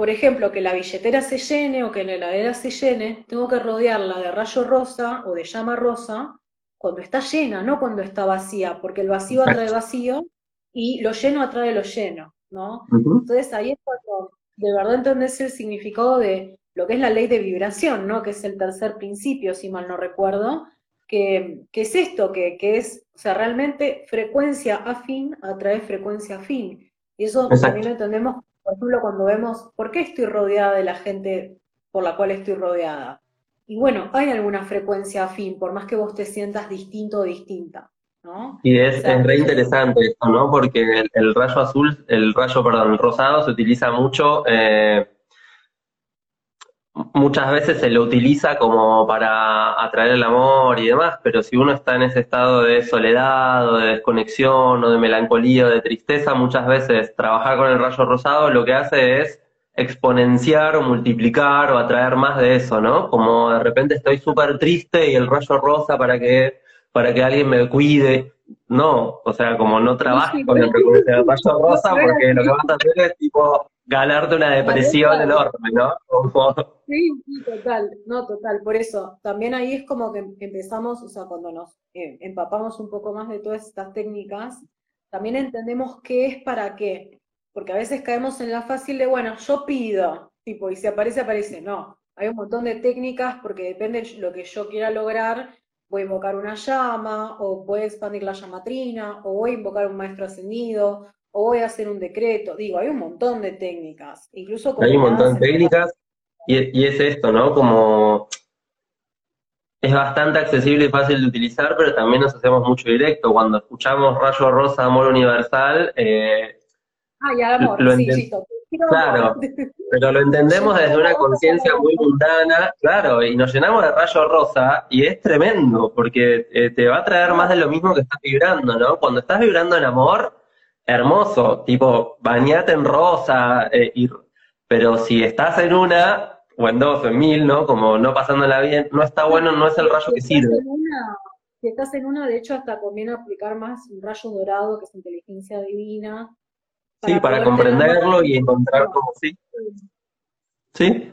por ejemplo, que la billetera se llene o que la heladera se llene, tengo que rodearla de rayo rosa o de llama rosa cuando está llena, no cuando está vacía, porque el vacío atrae vacío y lo lleno atrae lo lleno, ¿no? Entonces ahí es cuando de verdad entendés el significado de lo que es la ley de vibración, ¿no? Que es el tercer principio, si mal no recuerdo, que, es esto, que, es, o sea, realmente frecuencia afín atrae frecuencia afín. Y eso también lo entendemos, por ejemplo, cuando vemos, ¿por qué estoy rodeada de la gente por la cual estoy rodeada? Y bueno, hay alguna frecuencia afín, por más que vos te sientas distinto o distinta. ¿no? Y es, re interesante esto, ¿no? Porque el, rayo azul, el rayo, perdón, el rosado se utiliza mucho, eh, muchas veces se lo utiliza como para atraer el amor y demás, pero si uno está en ese estado de soledad o de desconexión o de melancolía o de tristeza, muchas veces trabajar con el rayo rosado lo que hace es exponenciar o multiplicar o atraer más de eso, ¿no? Como de repente estoy súper triste y el rayo rosa para que, para que alguien me cuide. No, o sea, como no trabajes con el, rayo rosa porque lo que vas a hacer es tipo ganarte una depresión enorme, ¿no? Sí, sí, total, no, total, por eso, también ahí es como que empezamos, o sea, cuando nos eh, empapamos un poco más de todas estas técnicas, también entendemos qué es para qué, porque a veces caemos en la fácil de, bueno, yo pido, tipo, y si aparece, aparece. No, hay un montón de técnicas porque depende de lo que yo quiera lograr. Voy a invocar una llama, o voy a expandir la llamatrina, o voy a invocar un maestro ascendido, o voy a hacer un decreto. Digo, hay un montón de técnicas. Incluso hay un montón de técnicas, y, y es esto, ¿no? Como es bastante accesible y fácil de utilizar, pero también nos hacemos mucho directo. Cuando escuchamos Rayo Rosa, Amor Universal, eh, Ah, ya, amor, sí, Claro, pero lo entendemos desde una conciencia muy mundana, claro, y nos llenamos de rayo rosa y es tremendo, porque eh, te va a traer más de lo mismo que estás vibrando, ¿no? Cuando estás vibrando en amor, hermoso, tipo, bañate en rosa, eh, y, pero si estás en una, o en dos, o en mil, ¿no? Como no pasándola bien, no está bueno, no es el rayo que sirve. si estás en una, de hecho, hasta conviene aplicar más un rayo dorado, que es inteligencia divina, Sí, para comprenderlo y encontrar cómo sí. ¿Sí?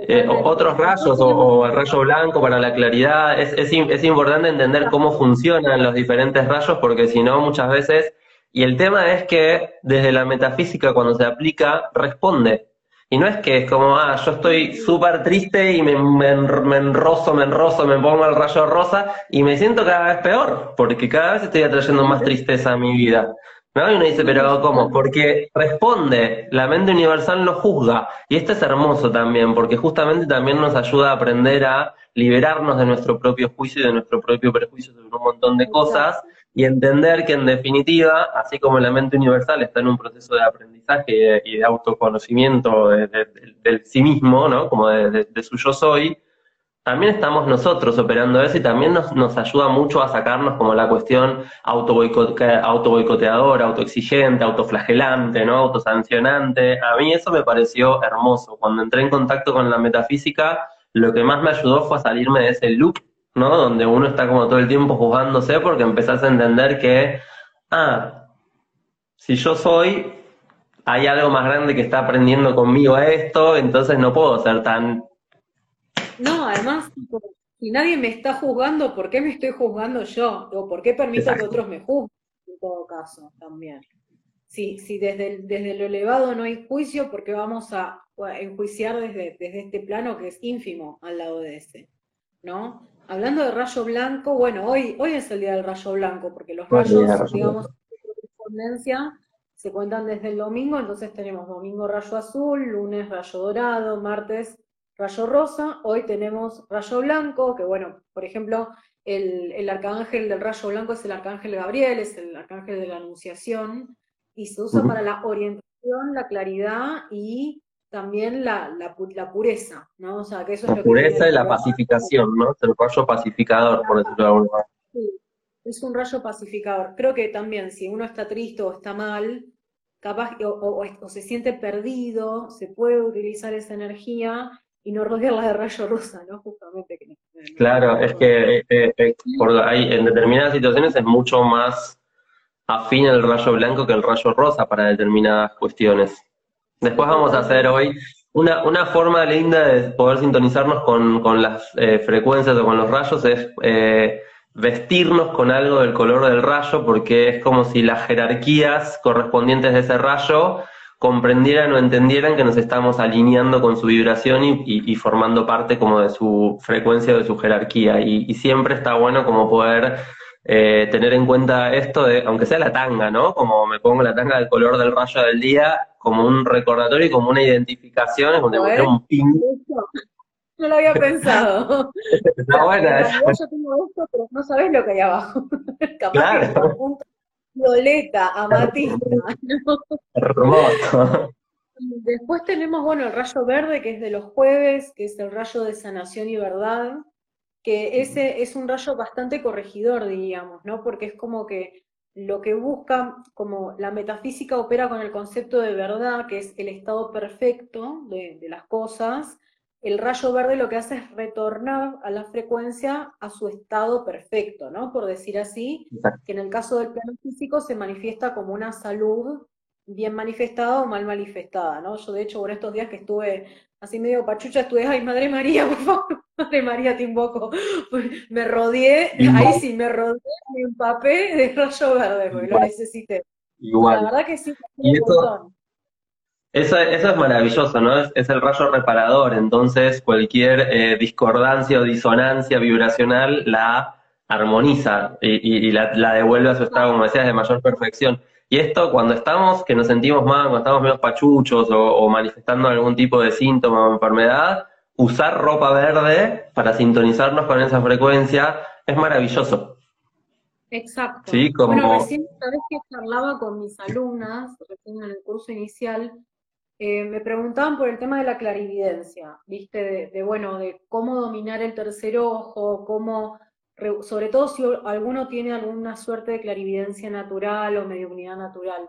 Eh, otros rayos o, el rayo blanco para la claridad. Es, es, es, importante entender cómo funcionan los diferentes rayos porque si no muchas veces... Y el tema es que desde la metafísica cuando se aplica responde. Y no es que es como, ah, yo estoy súper triste y me, me, me, enroso, me enroso, me pongo el rayo rosa y me siento cada vez peor, porque cada vez estoy atrayendo más tristeza a mi vida. Y uno dice, pero ¿cómo? Porque responde, la mente universal no juzga. Y esto es hermoso también, porque justamente también nos ayuda a aprender a liberarnos de nuestro propio juicio y de nuestro propio prejuicio sobre un montón de cosas y entender que en definitiva, así como la mente universal está en un proceso de aprendizaje y de, autoconocimiento del sí mismo, ¿no? Como de su yo soy, también estamos nosotros operando eso y también nos, nos ayuda mucho a sacarnos como la cuestión auto boicoteadora, autoexigente, autoflagelante, ¿no? autosancionante. A mí eso me pareció hermoso. Cuando entré en contacto con la metafísica, lo que más me ayudó fue a salirme de ese loop, ¿no? Donde uno está como todo el tiempo juzgándose porque empezás a entender que, ah, si yo soy hay algo más grande que está aprendiendo conmigo esto, entonces no puedo ser tan... No, además, si nadie me está juzgando, ¿por qué me estoy juzgando yo? ¿O por qué permito que otros me juzguen? En todo caso, también. Si, si desde, desde lo elevado no hay juicio, ¿por qué vamos a, enjuiciar desde, desde este plano que es ínfimo al lado de ese? ¿No? Hablando de rayo blanco, bueno, hoy, hoy es el día del rayo blanco, porque los rayos, digamos, de correspondencia se cuentan desde el domingo, entonces tenemos domingo rayo azul, lunes rayo dorado, martes rayo rosa, hoy tenemos rayo blanco, que bueno, por ejemplo, el, arcángel del rayo blanco es el arcángel Gabriel, es el arcángel de la anunciación, y se usa para la orientación, la claridad y también la, la, pureza, ¿no? O sea, que eso la es lo pureza y la pacificación, ¿no? Es el rayo pacificador, por decirlo de alguna manera. Sí, es un rayo pacificador. Creo que también si uno está triste o está mal, capaz o, o, se siente perdido, se puede utilizar esa energía y no rodearla de rayo rosa, ¿no? Justamente. claro, es que eh, eh, eh, por en determinadas situaciones es mucho más afín el rayo blanco que el rayo rosa para determinadas cuestiones. Después vamos a hacer hoy una, una forma linda de poder sintonizarnos con, con las frecuencias o con los rayos es vestirnos con algo del color del rayo, porque es como si las jerarquías correspondientes de ese rayo comprendieran o entendieran que nos estamos alineando con su vibración y, formando parte como de su frecuencia o de su jerarquía. Y, siempre está bueno como poder eh, tener en cuenta esto de, aunque sea la tanga, ¿no? Como me pongo la tanga del color del rayo del día, como un recordatorio y como una identificación, es un no lo había pensado. Está buena. Yo tengo esto, pero no sabes lo que hay abajo. Capaz claro. un violeta, amatista. Hermoso. Después tenemos, bueno, el rayo verde, que es de los jueves, que es el rayo de sanación y verdad, que ese es un rayo bastante corregidor, diríamos, ¿no? Porque es como que lo que busca, como la metafísica opera con el concepto de verdad, que es el estado perfecto de, de las cosas, el rayo verde lo que hace es retornar a la frecuencia a su estado perfecto, ¿no? Por decir así, que en el caso del plano físico se manifiesta como una salud bien manifestada o mal manifestada, ¿no? Yo de hecho por estos días que estuve así medio pachucha, estuve, ay, Madre María, por favor, Madre María, te invoco. Me rodeé, ahí sí, me rodeé, me empapé de rayo verde, porque lo necesité. Igual. La verdad que sí, y eso, eso es maravilloso, ¿no? Es, el rayo reparador, entonces cualquier eh, discordancia o disonancia vibracional la armoniza y, la, devuelve a su estado, como decías, de mayor perfección. Y esto cuando estamos, que nos sentimos mal, cuando estamos medio pachuchos o, manifestando algún tipo de síntoma o enfermedad, usar ropa verde para sintonizarnos con esa frecuencia es maravilloso. Exacto. Sí, como... Bueno, recién, vez que charlaba con mis alumnas, recién en el curso inicial, eh, me preguntaban por el tema de la clarividencia, ¿viste? De, bueno, de cómo dominar el tercer ojo, cómo, sobre todo si alguno tiene alguna suerte de clarividencia natural o mediunidad natural.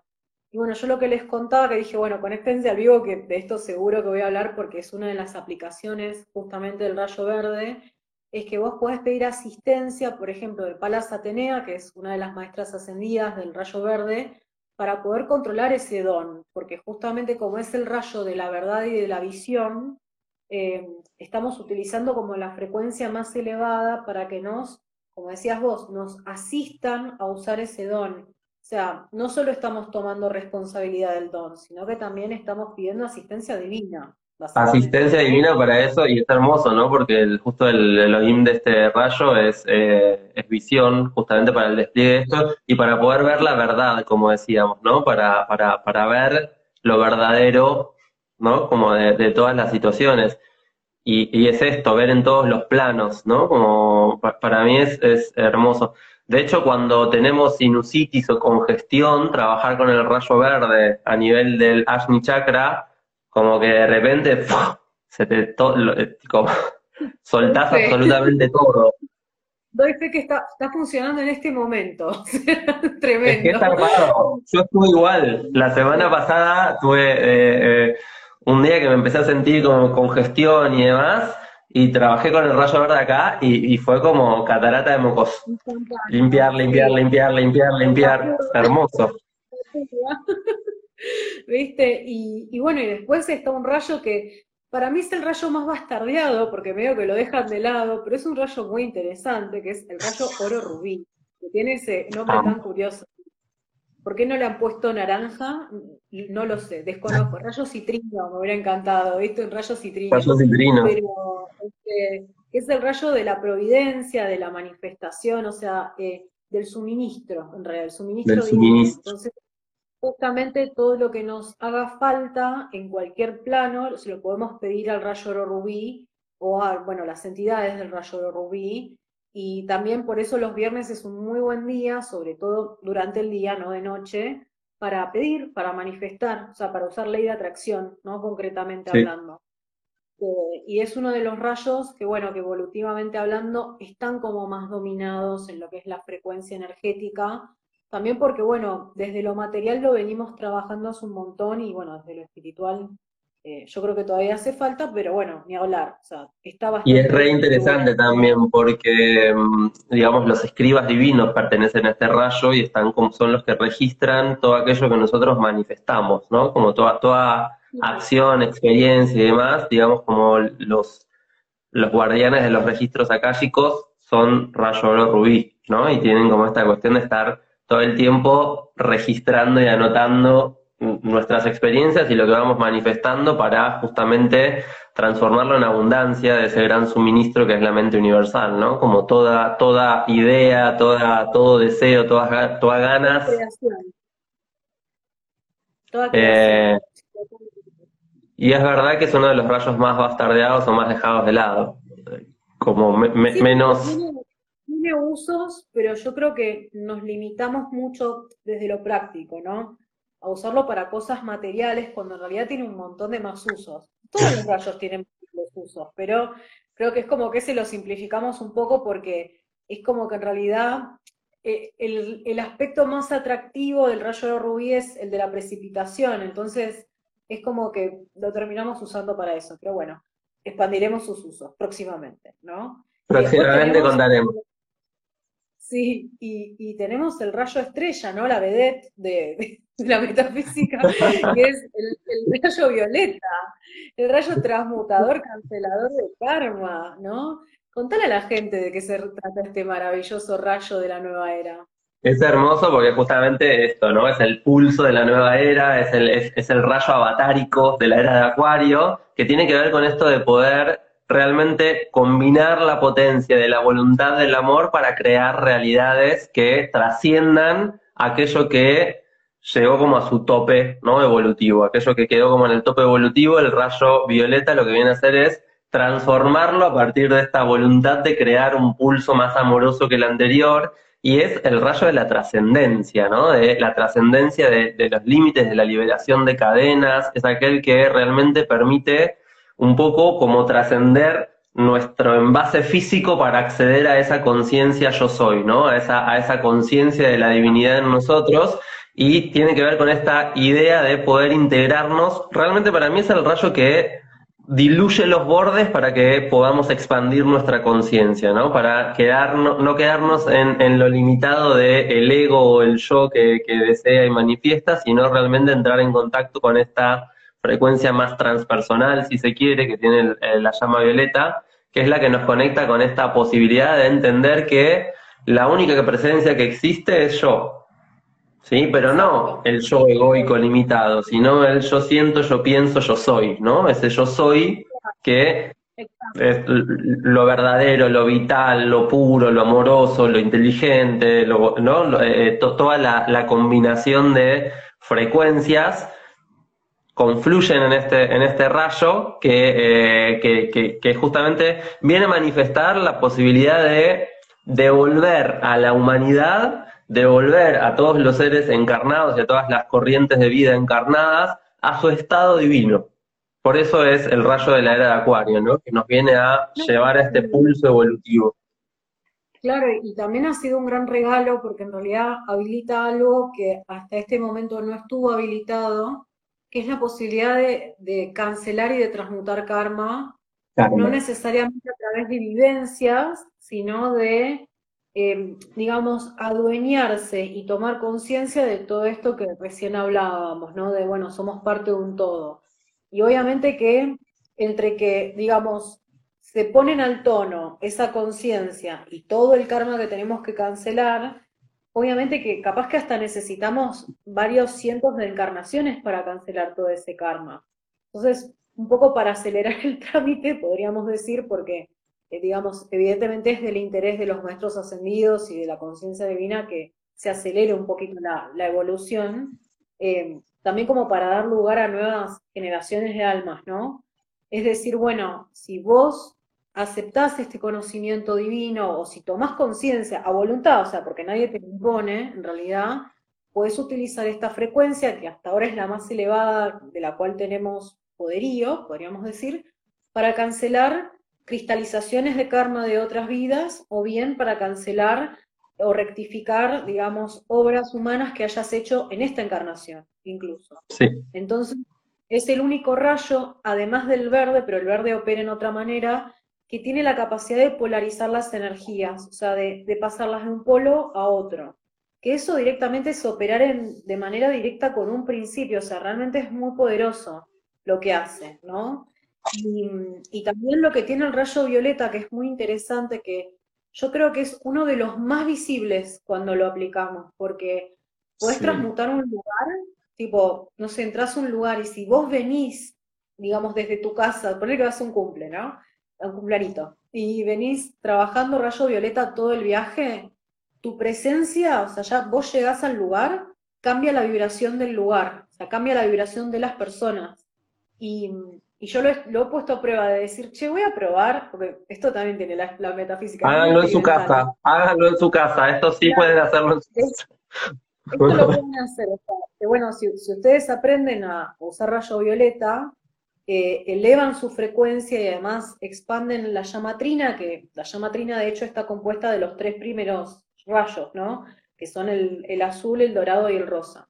Y bueno, yo lo que les contaba, que dije, bueno, conéctense al vivo, que de esto seguro que voy a hablar porque es una de las aplicaciones justamente del rayo verde, es que vos podés pedir asistencia, por ejemplo, del Palas Atenea, que es una de las maestras ascendidas del rayo verde, para poder controlar ese don, porque justamente como es el rayo de la verdad y de la visión, eh, estamos utilizando como la frecuencia más elevada para que nos, como decías vos, nos asistan a usar ese don. O sea, no solo estamos tomando responsabilidad del don, sino que también estamos pidiendo asistencia divina. Asistencia divina para eso, y es hermoso, ¿no? Porque el, justo el Elohim de este rayo es, eh, es visión, justamente para el despliegue de esto, y para poder ver la verdad, como decíamos, ¿no? Para, para, para ver lo verdadero, ¿no? Como de, todas las situaciones. Y, y, es esto, ver en todos los planos, ¿no? Como para mí es, es hermoso. De hecho, cuando tenemos sinusitis o congestión, trabajar con el rayo verde a nivel del Ashni Chakra como que de repente se te eh, soltás absolutamente todo. Doy fe que está, está funcionando en este momento. Tremendo. Es que Yo estuve igual. La semana pasada tuve eh, eh, un día que me empecé a sentir como congestión y demás, y trabajé con el rayo verde acá y, y fue como catarata de mocos. Limpiar, limpiar, limpiar, limpiar, limpiar. Hermoso. ¿Viste? Y, y bueno, y después está un rayo que para mí es el rayo más bastardeado, porque medio que lo dejan de lado, pero es un rayo muy interesante, que es el rayo oro rubí, que tiene ese nombre ah. tan curioso. ¿Por qué no le han puesto naranja? No lo sé, desconozco. Rayo citrino, me hubiera encantado, ¿viste? Un rayo citrino. Rayo citrino. Pero este, es el rayo de la providencia, de la manifestación, o sea, eh, del suministro, en realidad, el suministro. Del suministro. Entonces, justamente todo lo que nos haga falta en cualquier plano se lo podemos pedir al rayo oro rubí o a, bueno, las entidades del rayo oro rubí. Y también por eso los viernes es un muy buen día, sobre todo durante el día, no de noche, para pedir, para manifestar, o sea, para usar ley de atracción, ¿no? Concretamente hablando. Eh, y es uno de los rayos que, bueno, que evolutivamente hablando están como más dominados en lo que es la frecuencia energética también porque, bueno, desde lo material lo venimos trabajando hace un montón y, bueno, desde lo espiritual eh, yo creo que todavía hace falta, pero bueno, ni hablar. O sea, está bastante y es re interesante también porque, mm, digamos, los escribas divinos pertenecen a este rayo y están como son los que registran todo aquello que nosotros manifestamos, ¿no? Como toda, toda acción, experiencia y demás, digamos, como los, los guardianes de los registros akáshicos son rayo oro rubí, ¿no? Y tienen como esta cuestión de estar todo el tiempo registrando y anotando nuestras experiencias y lo que vamos manifestando para justamente transformarlo en abundancia de ese gran suministro que es la mente universal, ¿no? Como toda, toda idea, toda, todo deseo, todas, todas ganas. Eh, y es verdad que es uno de los rayos más bastardeados o más dejados de lado. Como menos tiene usos, pero yo creo que nos limitamos mucho desde lo práctico, ¿no? A usarlo para cosas materiales cuando en realidad tiene un montón de más usos. Todos los rayos tienen múltiples usos, pero creo que es como que se lo simplificamos un poco porque es como que en realidad eh, el, aspecto más atractivo del rayo de rubí es el de la precipitación, entonces es como que lo terminamos usando para eso, pero bueno, expandiremos sus usos próximamente, ¿no? Próximamente contaremos. Sí, y, tenemos el rayo estrella, ¿no? La vedette de, la metafísica, que es el, rayo violeta, el rayo transmutador, cancelador de karma, ¿no? Contale a la gente de qué se trata este maravilloso rayo de la nueva era. Es hermoso porque justamente esto, ¿no? Es el pulso de la nueva era, es el, es el rayo avatárico de la era de Acuario, que tiene que ver con esto de poder realmente combinar la potencia de la voluntad del amor para crear realidades que trasciendan aquello que llegó como a su tope ¿no? evolutivo, aquello que quedó como en el tope evolutivo, el rayo violeta lo que viene a hacer es transformarlo a partir de esta voluntad de crear un pulso más amoroso que el anterior, y es el rayo de la trascendencia, ¿no? De la trascendencia de, de los límites, de la liberación de cadenas, es aquel que realmente permite un poco como trascender nuestro envase físico para acceder a esa conciencia yo soy, ¿no? A esa, a esa conciencia de la divinidad en nosotros y tiene que ver con esta idea de poder integrarnos. Realmente para mí es el rayo que diluye los bordes para que podamos expandir nuestra conciencia, ¿no? Para quedarnos, no quedarnos en, en lo limitado del el ego o el yo que, que desea y manifiesta, sino realmente entrar en contacto con esta frecuencia más transpersonal, si se quiere, que tiene la llama violeta, que es la que nos conecta con esta posibilidad de entender que la única presencia que existe es yo. ¿Sí? Pero no el yo egoico limitado, sino el yo siento, yo pienso, yo soy, ¿no? Ese yo soy que es lo verdadero, lo vital, lo puro, lo amoroso, lo inteligente, ¿no? Eh, toda la, la combinación de frecuencias confluyen en este, en este rayo eh, que, que, justamente viene a manifestar la posibilidad de devolver a la humanidad, devolver a todos los seres encarnados y a todas las corrientes de vida encarnadas a su estado divino. Por eso es el rayo de la era de Acuario, ¿no? Que nos viene a llevar a este pulso evolutivo. Claro, y también ha sido un gran regalo porque en realidad habilita algo que hasta este momento no estuvo habilitado, que es la posibilidad de, cancelar y de transmutar karma, no necesariamente a través de vivencias, sino de eh, digamos, adueñarse y tomar conciencia de todo esto que recién hablábamos, ¿no? De, bueno, somos parte de un todo. Y obviamente que entre que, digamos, se ponen al tono esa conciencia y todo el karma que tenemos que cancelar, obviamente que capaz que hasta necesitamos varios cientos de encarnaciones para cancelar todo ese karma. Entonces, un poco para acelerar el trámite, podríamos decir, porque, eh, digamos, evidentemente es del interés de los maestros ascendidos y de la conciencia divina que se acelere un poquito la, evolución, eh, también como para dar lugar a nuevas generaciones de almas, ¿no? Es decir, bueno, si vos aceptás este conocimiento divino o si tomás conciencia a voluntad, o sea, porque nadie te impone, en realidad, puedes utilizar esta frecuencia, que hasta ahora es la más elevada, de la cual tenemos poderío, podríamos decir, para cancelar cristalizaciones de karma de otras vidas o bien para cancelar o rectificar, digamos, obras humanas que hayas hecho en esta encarnación, incluso. Sí. Entonces, es el único rayo, además del verde, pero el verde opera en otra manera, que tiene la capacidad de polarizar las energías, o sea, de, pasarlas de un polo a otro. Que eso directamente es operar de manera directa con un principio, o sea, realmente es muy poderoso lo que hace, ¿no? Y, y también lo que tiene el rayo violeta, que es muy interesante, que yo creo que es uno de los más visibles cuando lo aplicamos, porque podés transmutar un lugar, tipo, no sé, entras a un lugar y si vos venís, digamos, desde tu casa, poner que vas a un cumple, ¿no? Un cumplanito, y venís trabajando rayo violeta todo el viaje, tu presencia, o sea, ya vos llegás al lugar, cambia la vibración del lugar, o sea, cambia la vibración de las personas. Y, yo lo he, puesto a prueba de decir, che, voy a probar, porque esto también tiene la, metafísica. Háganlo en su casa, háganlo en su casa, esto sí pueden hacerlo en su casa. Esto lo pueden hacer, que bueno, si, si ustedes aprenden a usar rayo violeta, elevan su frecuencia y además expanden la llamatrina, que la llamatrina de hecho está compuesta de los tres primeros rayos, ¿no? Que son el, azul, el dorado y el rosa.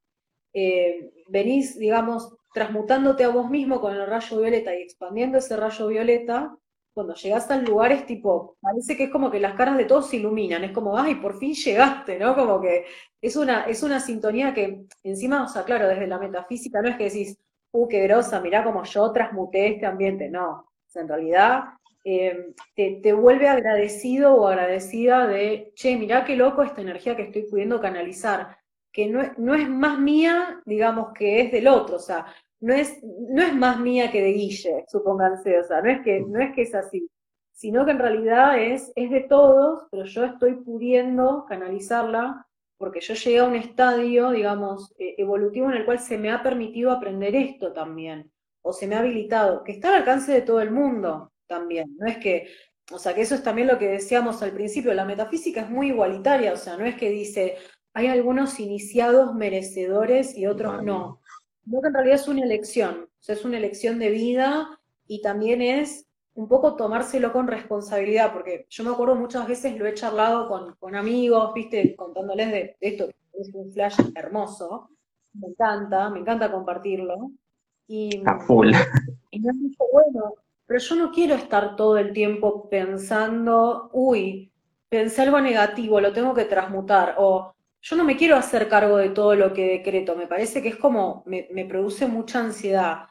Eh, venís, digamos, transmutándote a vos mismo con el rayo violeta y expandiendo ese rayo violeta, cuando llegás al lugar es tipo, parece que es como que las caras de todos se iluminan, es como, ay, por fin llegaste, ¿no? Como que es una, es una sintonía que encima, o sea, claro, desde la metafísica no es que decís, uh, qué grosa, mirá cómo yo transmuté este ambiente. No, en realidad eh, te, vuelve agradecido o agradecida de, che, mirá qué loco esta energía que estoy pudiendo canalizar, que no es, no es más mía, digamos, que es del otro, o sea, no es, no es más mía que de Guille, supónganse, o sea, no es que, no es, que es así, sino que en realidad es, es de todos, pero yo estoy pudiendo canalizarla porque yo llegué a un estadio, digamos, e, evolutivo en el cual se me ha permitido aprender esto también, o se me ha habilitado, que está al alcance de todo el mundo también. No es que, o sea, que eso es también lo que decíamos al principio, la metafísica es muy igualitaria, o sea, no es que dice, hay algunos iniciados merecedores y otros no. No que en realidad es una elección, o sea, es una elección de vida y también es un poco tomárselo con responsabilidad, porque yo me acuerdo muchas veces lo he charlado con, amigos, viste, contándoles de, esto, que es un flash hermoso, me encanta, me encanta compartirlo. Y, A full. y me han dicho, bueno, pero yo no quiero estar todo el tiempo pensando, uy, pensé algo negativo, lo tengo que transmutar, o yo no me quiero hacer cargo de todo lo que decreto, me parece que es como, me, me produce mucha ansiedad.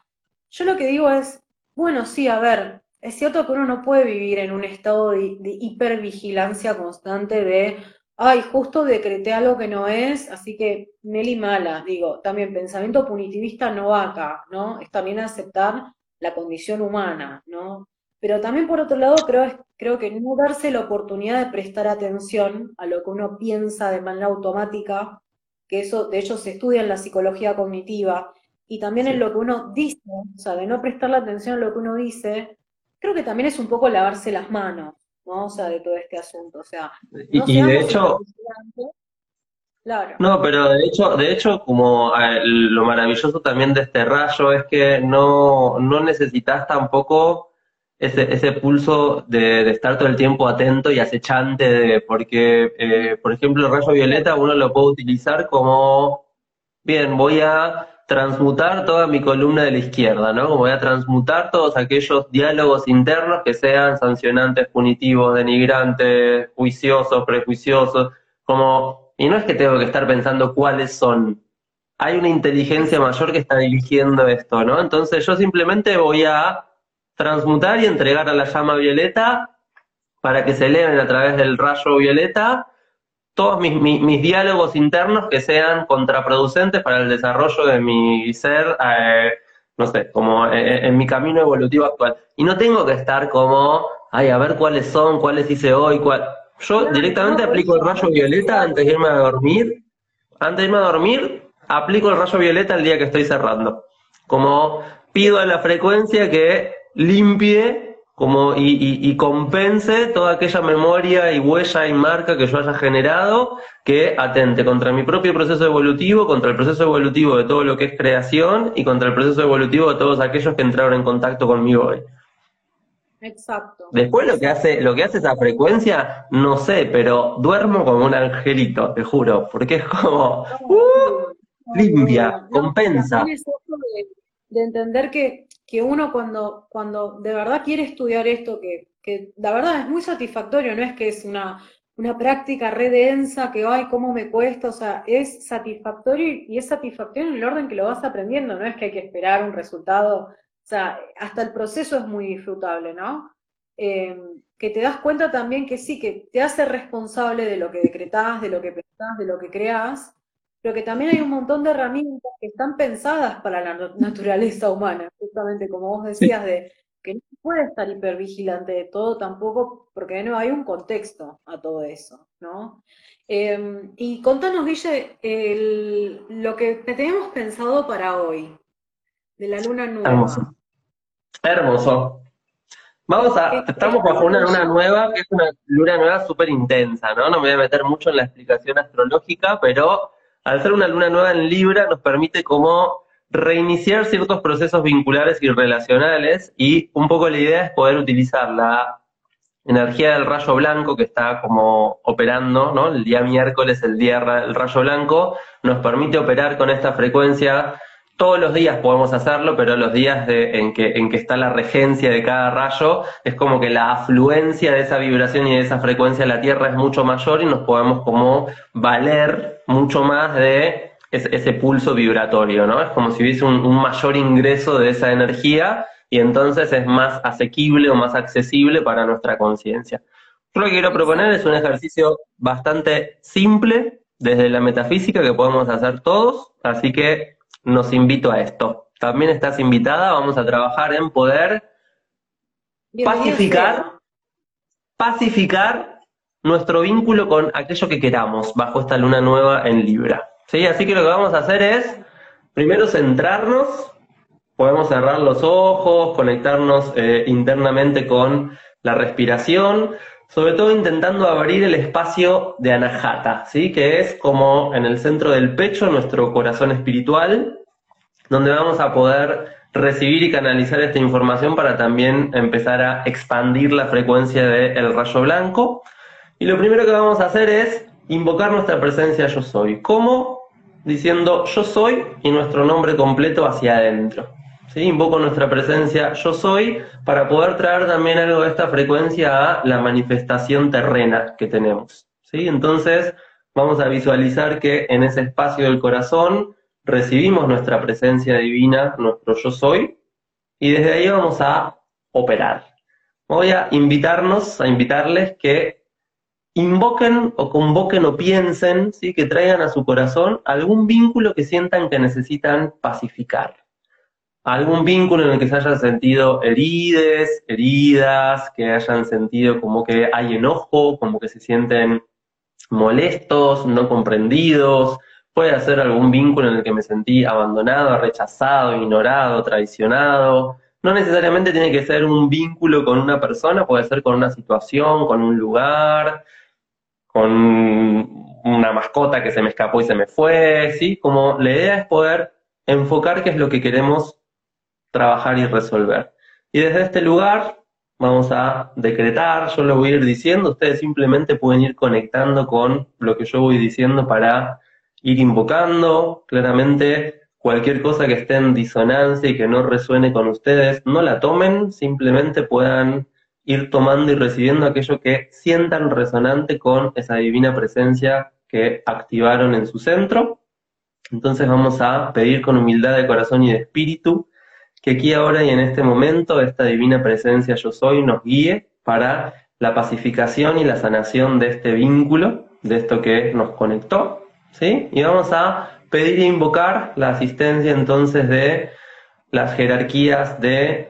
Yo lo que digo es, bueno, sí, a ver, es cierto que uno no puede vivir en un estado de, hipervigilancia constante de, ay, justo decreté algo que no es, así que Meli mala. Digo, también pensamiento punitivista no va acá, ¿no? Es también aceptar la condición humana, ¿no? Pero también por otro lado creo, creo que no darse la oportunidad de prestar atención a lo que uno piensa de manera automática, que eso de hecho se estudia en la psicología cognitiva, y también en lo que uno dice, o sea, de no prestar la atención a lo que uno dice, creo que también es un poco lavarse las manos, ¿no? O sea, de todo este asunto. O sea, y, de hecho. Claro. No, pero de hecho, de hecho, como eh, lo maravilloso también de este rayo es que no, no necesitas tampoco ese, ese pulso de, estar todo el tiempo atento y acechante, de, porque, eh, por ejemplo, el rayo violeta uno lo puede utilizar como, bien, voy a transmutar toda mi columna de la izquierda, ¿no? Como voy a transmutar todos aquellos diálogos internos que sean sancionantes, punitivos, denigrantes, juiciosos, prejuiciosos, como, y no es que tengo que estar pensando cuáles son, hay una inteligencia mayor que está dirigiendo esto, ¿no? Entonces yo simplemente voy a transmutar y entregar a la llama violeta para que se eleven a través del rayo violeta todos mis, diálogos internos que sean contraproducentes para el desarrollo de mi ser, eh, no sé, como eh, eh, en, mi camino evolutivo actual. Y no tengo que estar como, ay, a ver cuáles son, cuáles hice hoy, cuál... Yo directamente aplico el rayo violeta antes de irme a dormir. Antes de irme a dormir, aplico el rayo violeta el día que estoy cerrando. Como pido a la frecuencia que limpie como y, compense toda aquella memoria y huella y marca que yo haya generado que atente contra mi propio proceso evolutivo, contra el proceso evolutivo de todo lo que es creación y contra el proceso evolutivo de todos aquellos que entraron en contacto conmigo hoy. Exacto. Después lo que hace, lo que hace esa frecuencia, no sé, pero duermo como un angelito, te juro, porque es como uh, limpia, compensa. de entender que que uno cuando, cuando de verdad quiere estudiar esto, que, que la verdad es muy satisfactorio, no es que es una, una práctica re densa, que, ay, cómo me cuesta, o sea, es satisfactorio y es satisfactorio en el orden que lo vas aprendiendo, no es que hay que esperar un resultado, o sea, hasta el proceso es muy disfrutable, ¿no? Eh, que te das cuenta también que sí, que te hace responsable de lo que decretás, de lo que pensás, de lo que creás, pero que también hay un montón de herramientas que están pensadas para la naturaleza humana, justamente como vos decías, de que no se puede estar hipervigilante de todo tampoco, porque no hay un contexto a todo eso, ¿no? Em, y contanos, Guille, lo que teníamos pensado para hoy, de la luna nueva. Hermoso. Hermoso. Vamos a, estamos bajo una luna nueva, que es una luna nueva súper intensa, ¿no? No me voy a meter mucho en la explicación astrológica, pero al ser una luna nueva en Libra, nos permite como reiniciar ciertos procesos vinculares y relacionales y un poco la idea es poder utilizar la energía del rayo blanco que está como operando, ¿no? El día miércoles, el día del rayo blanco, nos permite operar con esta frecuencia todos los días podemos hacerlo, pero los días en, que, en que está la regencia de cada rayo, es como que la afluencia de esa vibración y de esa frecuencia a la Tierra es mucho mayor y nos podemos como valer mucho más de ese, pulso vibratorio, ¿no? Es como si hubiese un, un mayor ingreso de esa energía y entonces es más asequible o más accesible para nuestra conciencia. Yo lo que quiero proponer es un ejercicio bastante simple desde la metafísica que podemos hacer todos, así que nos invito a esto. También estás invitada, vamos a trabajar en poder pacificar, pacificar nuestro vínculo con aquello que queramos bajo esta luna nueva en Libra. ¿Sí? Así que lo que vamos a hacer es, primero centrarnos, podemos cerrar los ojos, conectarnos eh, internamente con la respiración, sobre todo intentando abrir el espacio de Anahata, ¿sí? que es como en el centro del pecho nuestro corazón espiritual, donde vamos a poder recibir y canalizar esta información para también empezar a expandir la frecuencia del rayo blanco. Y lo primero que vamos a hacer es invocar nuestra presencia yo soy. ¿Cómo? Diciendo yo soy y nuestro nombre completo hacia adentro. ¿sí? Invoco nuestra presencia yo soy para poder traer también algo de esta frecuencia a la manifestación terrena que tenemos. ¿sí? Entonces vamos a visualizar que en ese espacio del corazón recibimos nuestra presencia divina, nuestro yo soy, y desde ahí vamos a operar. Voy a invitarnos, a invitarles que invoquen o convoquen o piensen, ¿sí? que traigan a su corazón algún vínculo que sientan que necesitan pacificar algún vínculo en el que se hayan sentido herides, heridas, que hayan sentido como que hay enojo, como que se sienten molestos, no comprendidos, puede ser algún vínculo en el que me sentí abandonado, rechazado, ignorado, traicionado. No necesariamente tiene que ser un vínculo con una persona, puede ser con una situación, con un lugar, con una mascota que se me escapó y se me fue, ¿sí? Como la idea es poder enfocar qué es lo que queremos trabajar y resolver. Y desde este lugar vamos a decretar, yo lo voy a ir diciendo, ustedes simplemente pueden ir conectando con lo que yo voy diciendo para ir invocando. Claramente cualquier cosa que esté en disonancia y que no resuene con ustedes, no la tomen, simplemente puedan ir tomando y recibiendo aquello que sientan resonante con esa divina presencia que activaron en su centro. Entonces vamos a pedir con humildad de corazón y de espíritu que aquí ahora y en este momento esta divina presencia yo soy nos guíe para la pacificación y la sanación de este vínculo, de esto que nos conectó, ¿sí? Y vamos a pedir e invocar la asistencia entonces de las jerarquías de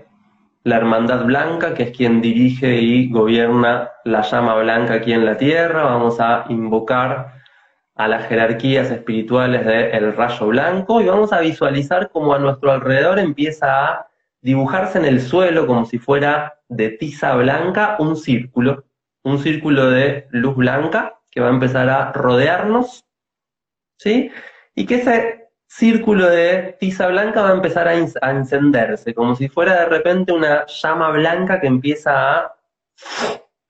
la Hermandad Blanca, que es quien dirige y gobierna la llama blanca aquí en la tierra. Vamos a invocar a las jerarquías espirituales del rayo blanco y vamos a visualizar como a nuestro alrededor empieza a dibujarse en el suelo como si fuera de tiza blanca un círculo, un círculo de luz blanca que va a empezar a rodearnos, ¿sí? y que ese círculo de tiza blanca va a empezar a, encenderse, como si fuera de repente una llama blanca que empieza a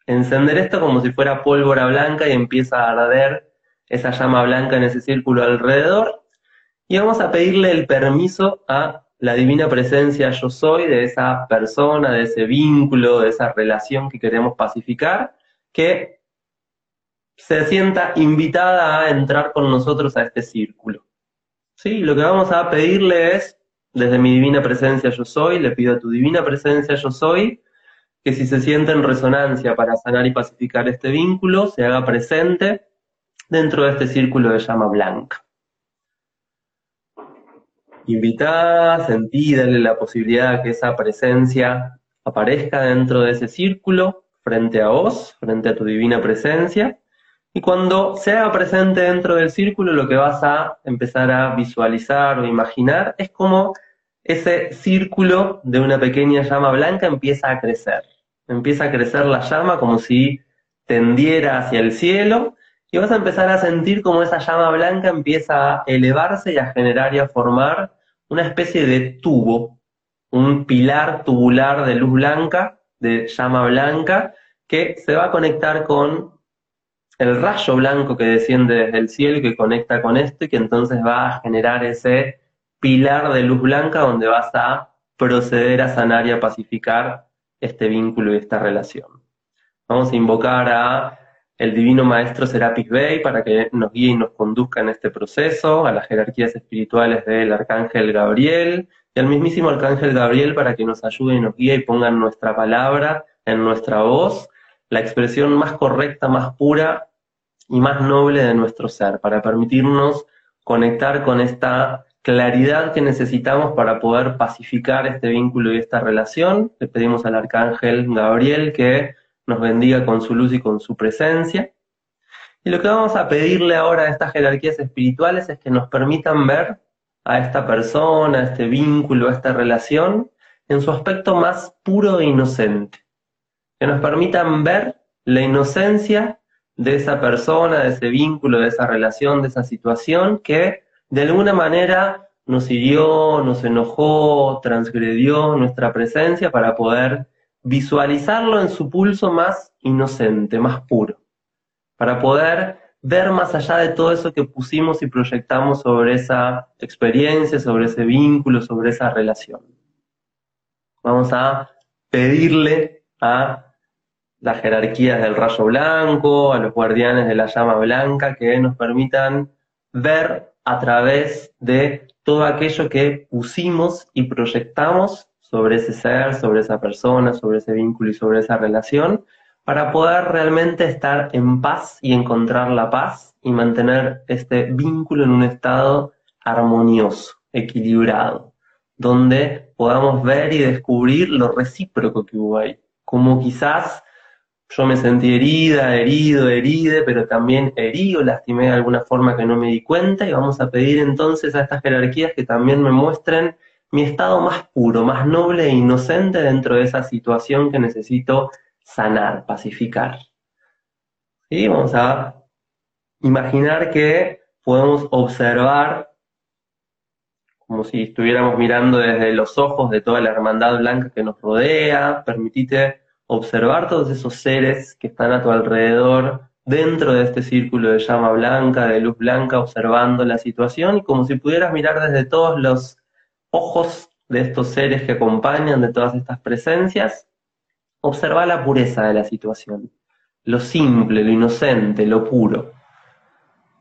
encender esto como si fuera pólvora blanca y empieza a arder esa llama blanca en ese círculo alrededor. Y vamos a pedirle el permiso a la divina presencia yo soy de esa persona, de ese vínculo, de esa relación que queremos pacificar, que se sienta invitada a entrar con nosotros a este círculo. ¿Sí? Lo que vamos a pedirle es, desde mi divina presencia yo soy, le pido a tu divina presencia yo soy, que si se siente en resonancia para sanar y pacificar este vínculo, se haga presente dentro de este círculo de llama blanca. Invitá, sentí, dale la posibilidad de que esa presencia aparezca dentro de ese círculo, frente a vos, frente a tu divina presencia, y cuando se haga presente dentro del círculo, lo que vas a empezar a visualizar o imaginar es como ese círculo de una pequeña llama blanca empieza a crecer. Empieza a crecer la llama como si tendiera hacia el cielo y vas a empezar a sentir como esa llama blanca empieza a elevarse y a generar y a formar una especie de tubo, un pilar tubular de luz blanca, de llama blanca, que se va a conectar con el rayo blanco que desciende desde el cielo que conecta con esto y que entonces va a generar ese pilar de luz blanca donde vas a proceder a sanar y a pacificar este vínculo y esta relación. Vamos a invocar a el Divino Maestro Serapis Bey para que nos guíe y nos conduzca en este proceso, a las jerarquías espirituales del Arcángel Gabriel y al mismísimo Arcángel Gabriel para que nos ayude y nos guíe y pongan nuestra palabra en nuestra voz, la expresión más correcta, más pura y más noble de nuestro ser, para permitirnos conectar con esta claridad que necesitamos para poder pacificar este vínculo y esta relación. Le pedimos al arcángel Gabriel que nos bendiga con su luz y con su presencia. Y lo que vamos a pedirle ahora a estas jerarquías espirituales es que nos permitan ver a esta persona, a este vínculo, a esta relación, en su aspecto más puro e inocente. Que nos permitan ver la inocencia de esa persona, de ese vínculo, de esa relación, de esa situación que de alguna manera nos hirió, nos enojó, transgredió nuestra presencia para poder visualizarlo en su pulso más inocente, más puro, para poder ver más allá de todo eso que pusimos y proyectamos sobre esa experiencia, sobre ese vínculo, sobre esa relación. Vamos a pedirle a las jerarquías del rayo blanco, a los guardianes de la llama blanca, que nos permitan ver a través de todo aquello que pusimos y proyectamos sobre ese ser, sobre esa persona, sobre ese vínculo y sobre esa relación, para poder realmente estar en paz y encontrar la paz y mantener este vínculo en un estado armonioso, equilibrado, donde podamos ver y descubrir lo recíproco que hubo ahí, como quizás yo me sentí herida, herido, heride, pero también herido, lastimé de alguna forma que no me di cuenta y vamos a pedir entonces a estas jerarquías que también me muestren mi estado más puro, más noble e inocente dentro de esa situación que necesito sanar, pacificar. ¿Sí? Vamos a imaginar que podemos observar como si estuviéramos mirando desde los ojos de toda la hermandad blanca que nos rodea, permitite observar todos esos seres que están a tu alrededor dentro de este círculo de llama blanca, de luz blanca, observando la situación y como si pudieras mirar desde todos los ojos de estos seres que acompañan, de todas estas presencias, observa la pureza de la situación, lo simple, lo inocente, lo puro.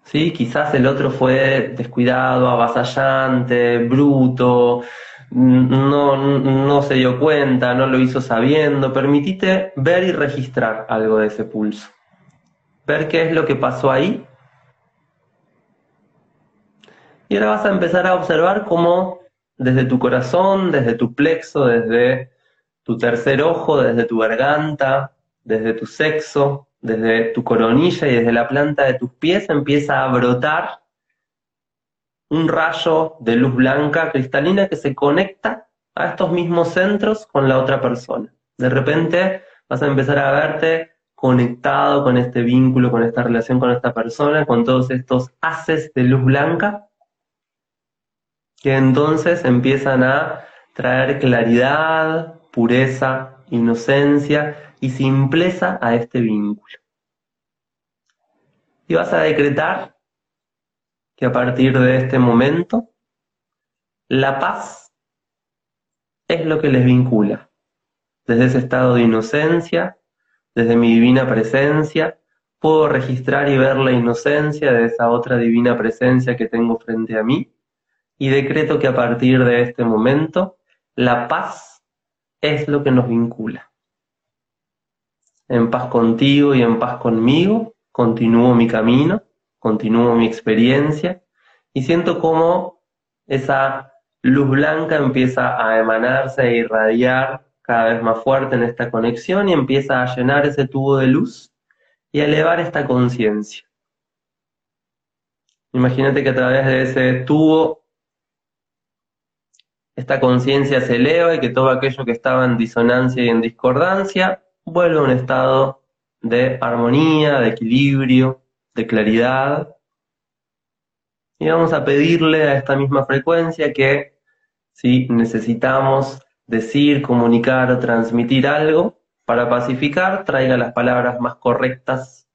¿Sí? Quizás el otro fue descuidado, avasallante, bruto, no, no se dio cuenta, no lo hizo sabiendo. Permitite ver y registrar algo de ese pulso. Ver qué es lo que pasó ahí. Y ahora vas a empezar a observar cómo desde tu corazón, desde tu plexo, desde tu tercer ojo, desde tu garganta, desde tu sexo, desde tu coronilla y desde la planta de tus pies empieza a brotar un rayo de luz blanca cristalina que se conecta a estos mismos centros con la otra persona. De repente vas a empezar a verte conectado con este vínculo, con esta relación con esta persona, con todos estos haces de luz blanca, que entonces empiezan a traer claridad, pureza, inocencia y simpleza a este vínculo. Y vas a decretar que a partir de este momento, la paz es lo que les vincula. Desde ese estado de inocencia, desde mi divina presencia, puedo registrar y ver la inocencia de esa otra divina presencia que tengo frente a mí y decreto que a partir de este momento, la paz es lo que nos vincula. En paz contigo y en paz conmigo, continúo mi camino continúo mi experiencia y siento como esa luz blanca empieza a emanarse e irradiar cada vez más fuerte en esta conexión y empieza a llenar ese tubo de luz y a elevar esta conciencia. Imagínate que a través de ese tubo esta conciencia se eleva y que todo aquello que estaba en disonancia y en discordancia vuelve a un estado de armonía, de equilibrio, de claridad. Y vamos a pedirle a esta misma frecuencia que si necesitamos decir, comunicar o transmitir algo para pacificar, traiga las palabras más correctas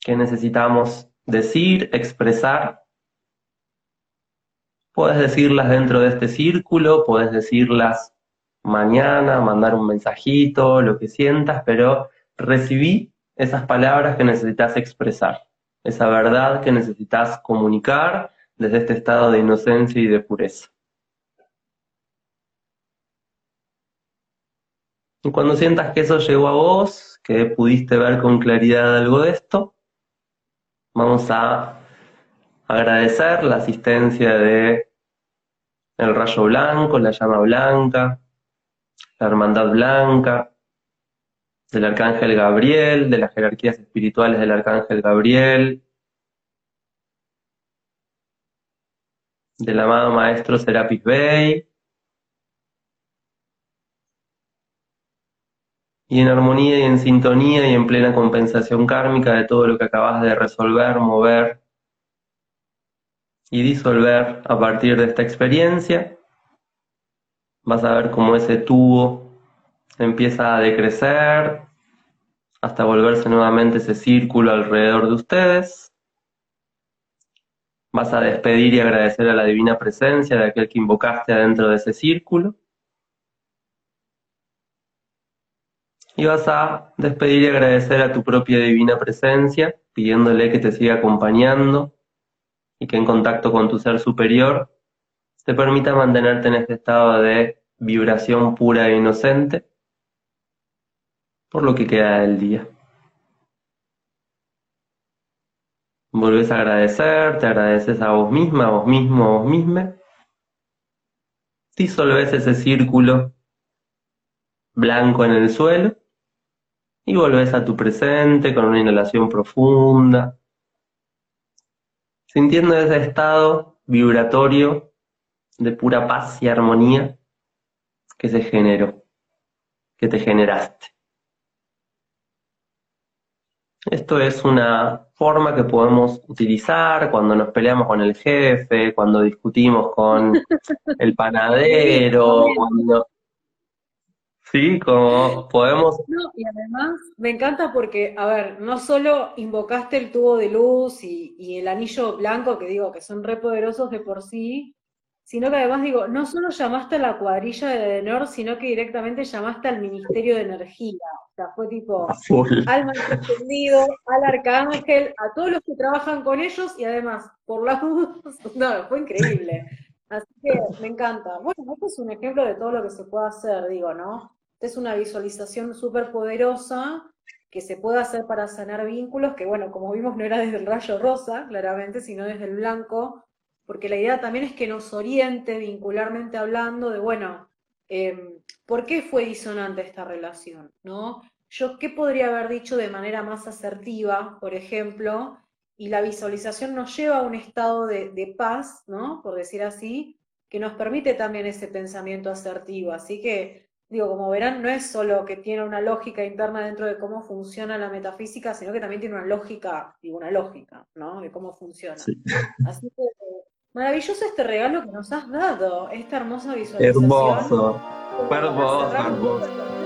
que necesitamos decir, expresar. Puedes decirlas dentro de este círculo, puedes decirlas mañana, mandar un mensajito, lo que sientas, pero recibí esas palabras que necesitas expresar esa verdad que necesitas comunicar desde este estado de inocencia y de pureza. Y cuando sientas que eso llegó a vos, que pudiste ver con claridad algo de esto, vamos a agradecer la asistencia de el rayo blanco, la llama blanca, la hermandad blanca, del arcángel Gabriel, de las jerarquías espirituales del arcángel Gabriel, del amado maestro Serapis Bey, y en armonía y en sintonía y en plena compensación kármica de todo lo que acabas de resolver, mover y disolver a partir de esta experiencia, vas a ver cómo ese tubo empieza a decrecer hasta volverse nuevamente ese círculo alrededor de ustedes. Vas a despedir y agradecer a la divina presencia de aquel que invocaste adentro de ese círculo. Y vas a despedir y agradecer a tu propia divina presencia, pidiéndole que te siga acompañando y que en contacto con tu ser superior te permita mantenerte en este estado de vibración pura e inocente por lo que queda del día. Volvés a agradecer, te agradeces a vos misma, a vos mismo, a vos misma. Disolves ese círculo blanco en el suelo y volvés a tu presente con una inhalación profunda, sintiendo ese estado vibratorio de pura paz y armonía que se generó, que te generaste. Esto es una forma que podemos utilizar cuando nos peleamos con el jefe, cuando discutimos con el panadero, cuando... Sí, como podemos. No, y además me encanta porque, a ver, no solo invocaste el tubo de luz y, y el anillo blanco, que digo que son re poderosos de por sí, sino que además digo, no solo llamaste a la cuadrilla de Denor, sino que directamente llamaste al Ministerio de Energía. O sea, fue tipo al entendido, al arcángel, a todos los que trabajan con ellos y además, por la luz, no, fue increíble. Así que me encanta. Bueno, este es un ejemplo de todo lo que se puede hacer, digo, ¿no? Esta es una visualización súper poderosa que se puede hacer para sanar vínculos, que bueno, como vimos no era desde el rayo rosa, claramente, sino desde el blanco, porque la idea también es que nos oriente vincularmente hablando de, bueno, em, ¿por qué fue disonante esta relación? ¿No? Yo, ¿qué podría haber dicho de manera más asertiva, por ejemplo? Y la visualización nos lleva a un estado de, de paz, ¿no? Por decir así, que nos permite también ese pensamiento asertivo. Así que, digo, como verán, no es solo que tiene una lógica interna dentro de cómo funciona la metafísica, sino que también tiene una lógica, digo, una lógica, ¿no? De cómo funciona. Así que Maravilloso este regalo que nos has dado, esta hermosa visualización. Hermoso, hermoso, hermoso.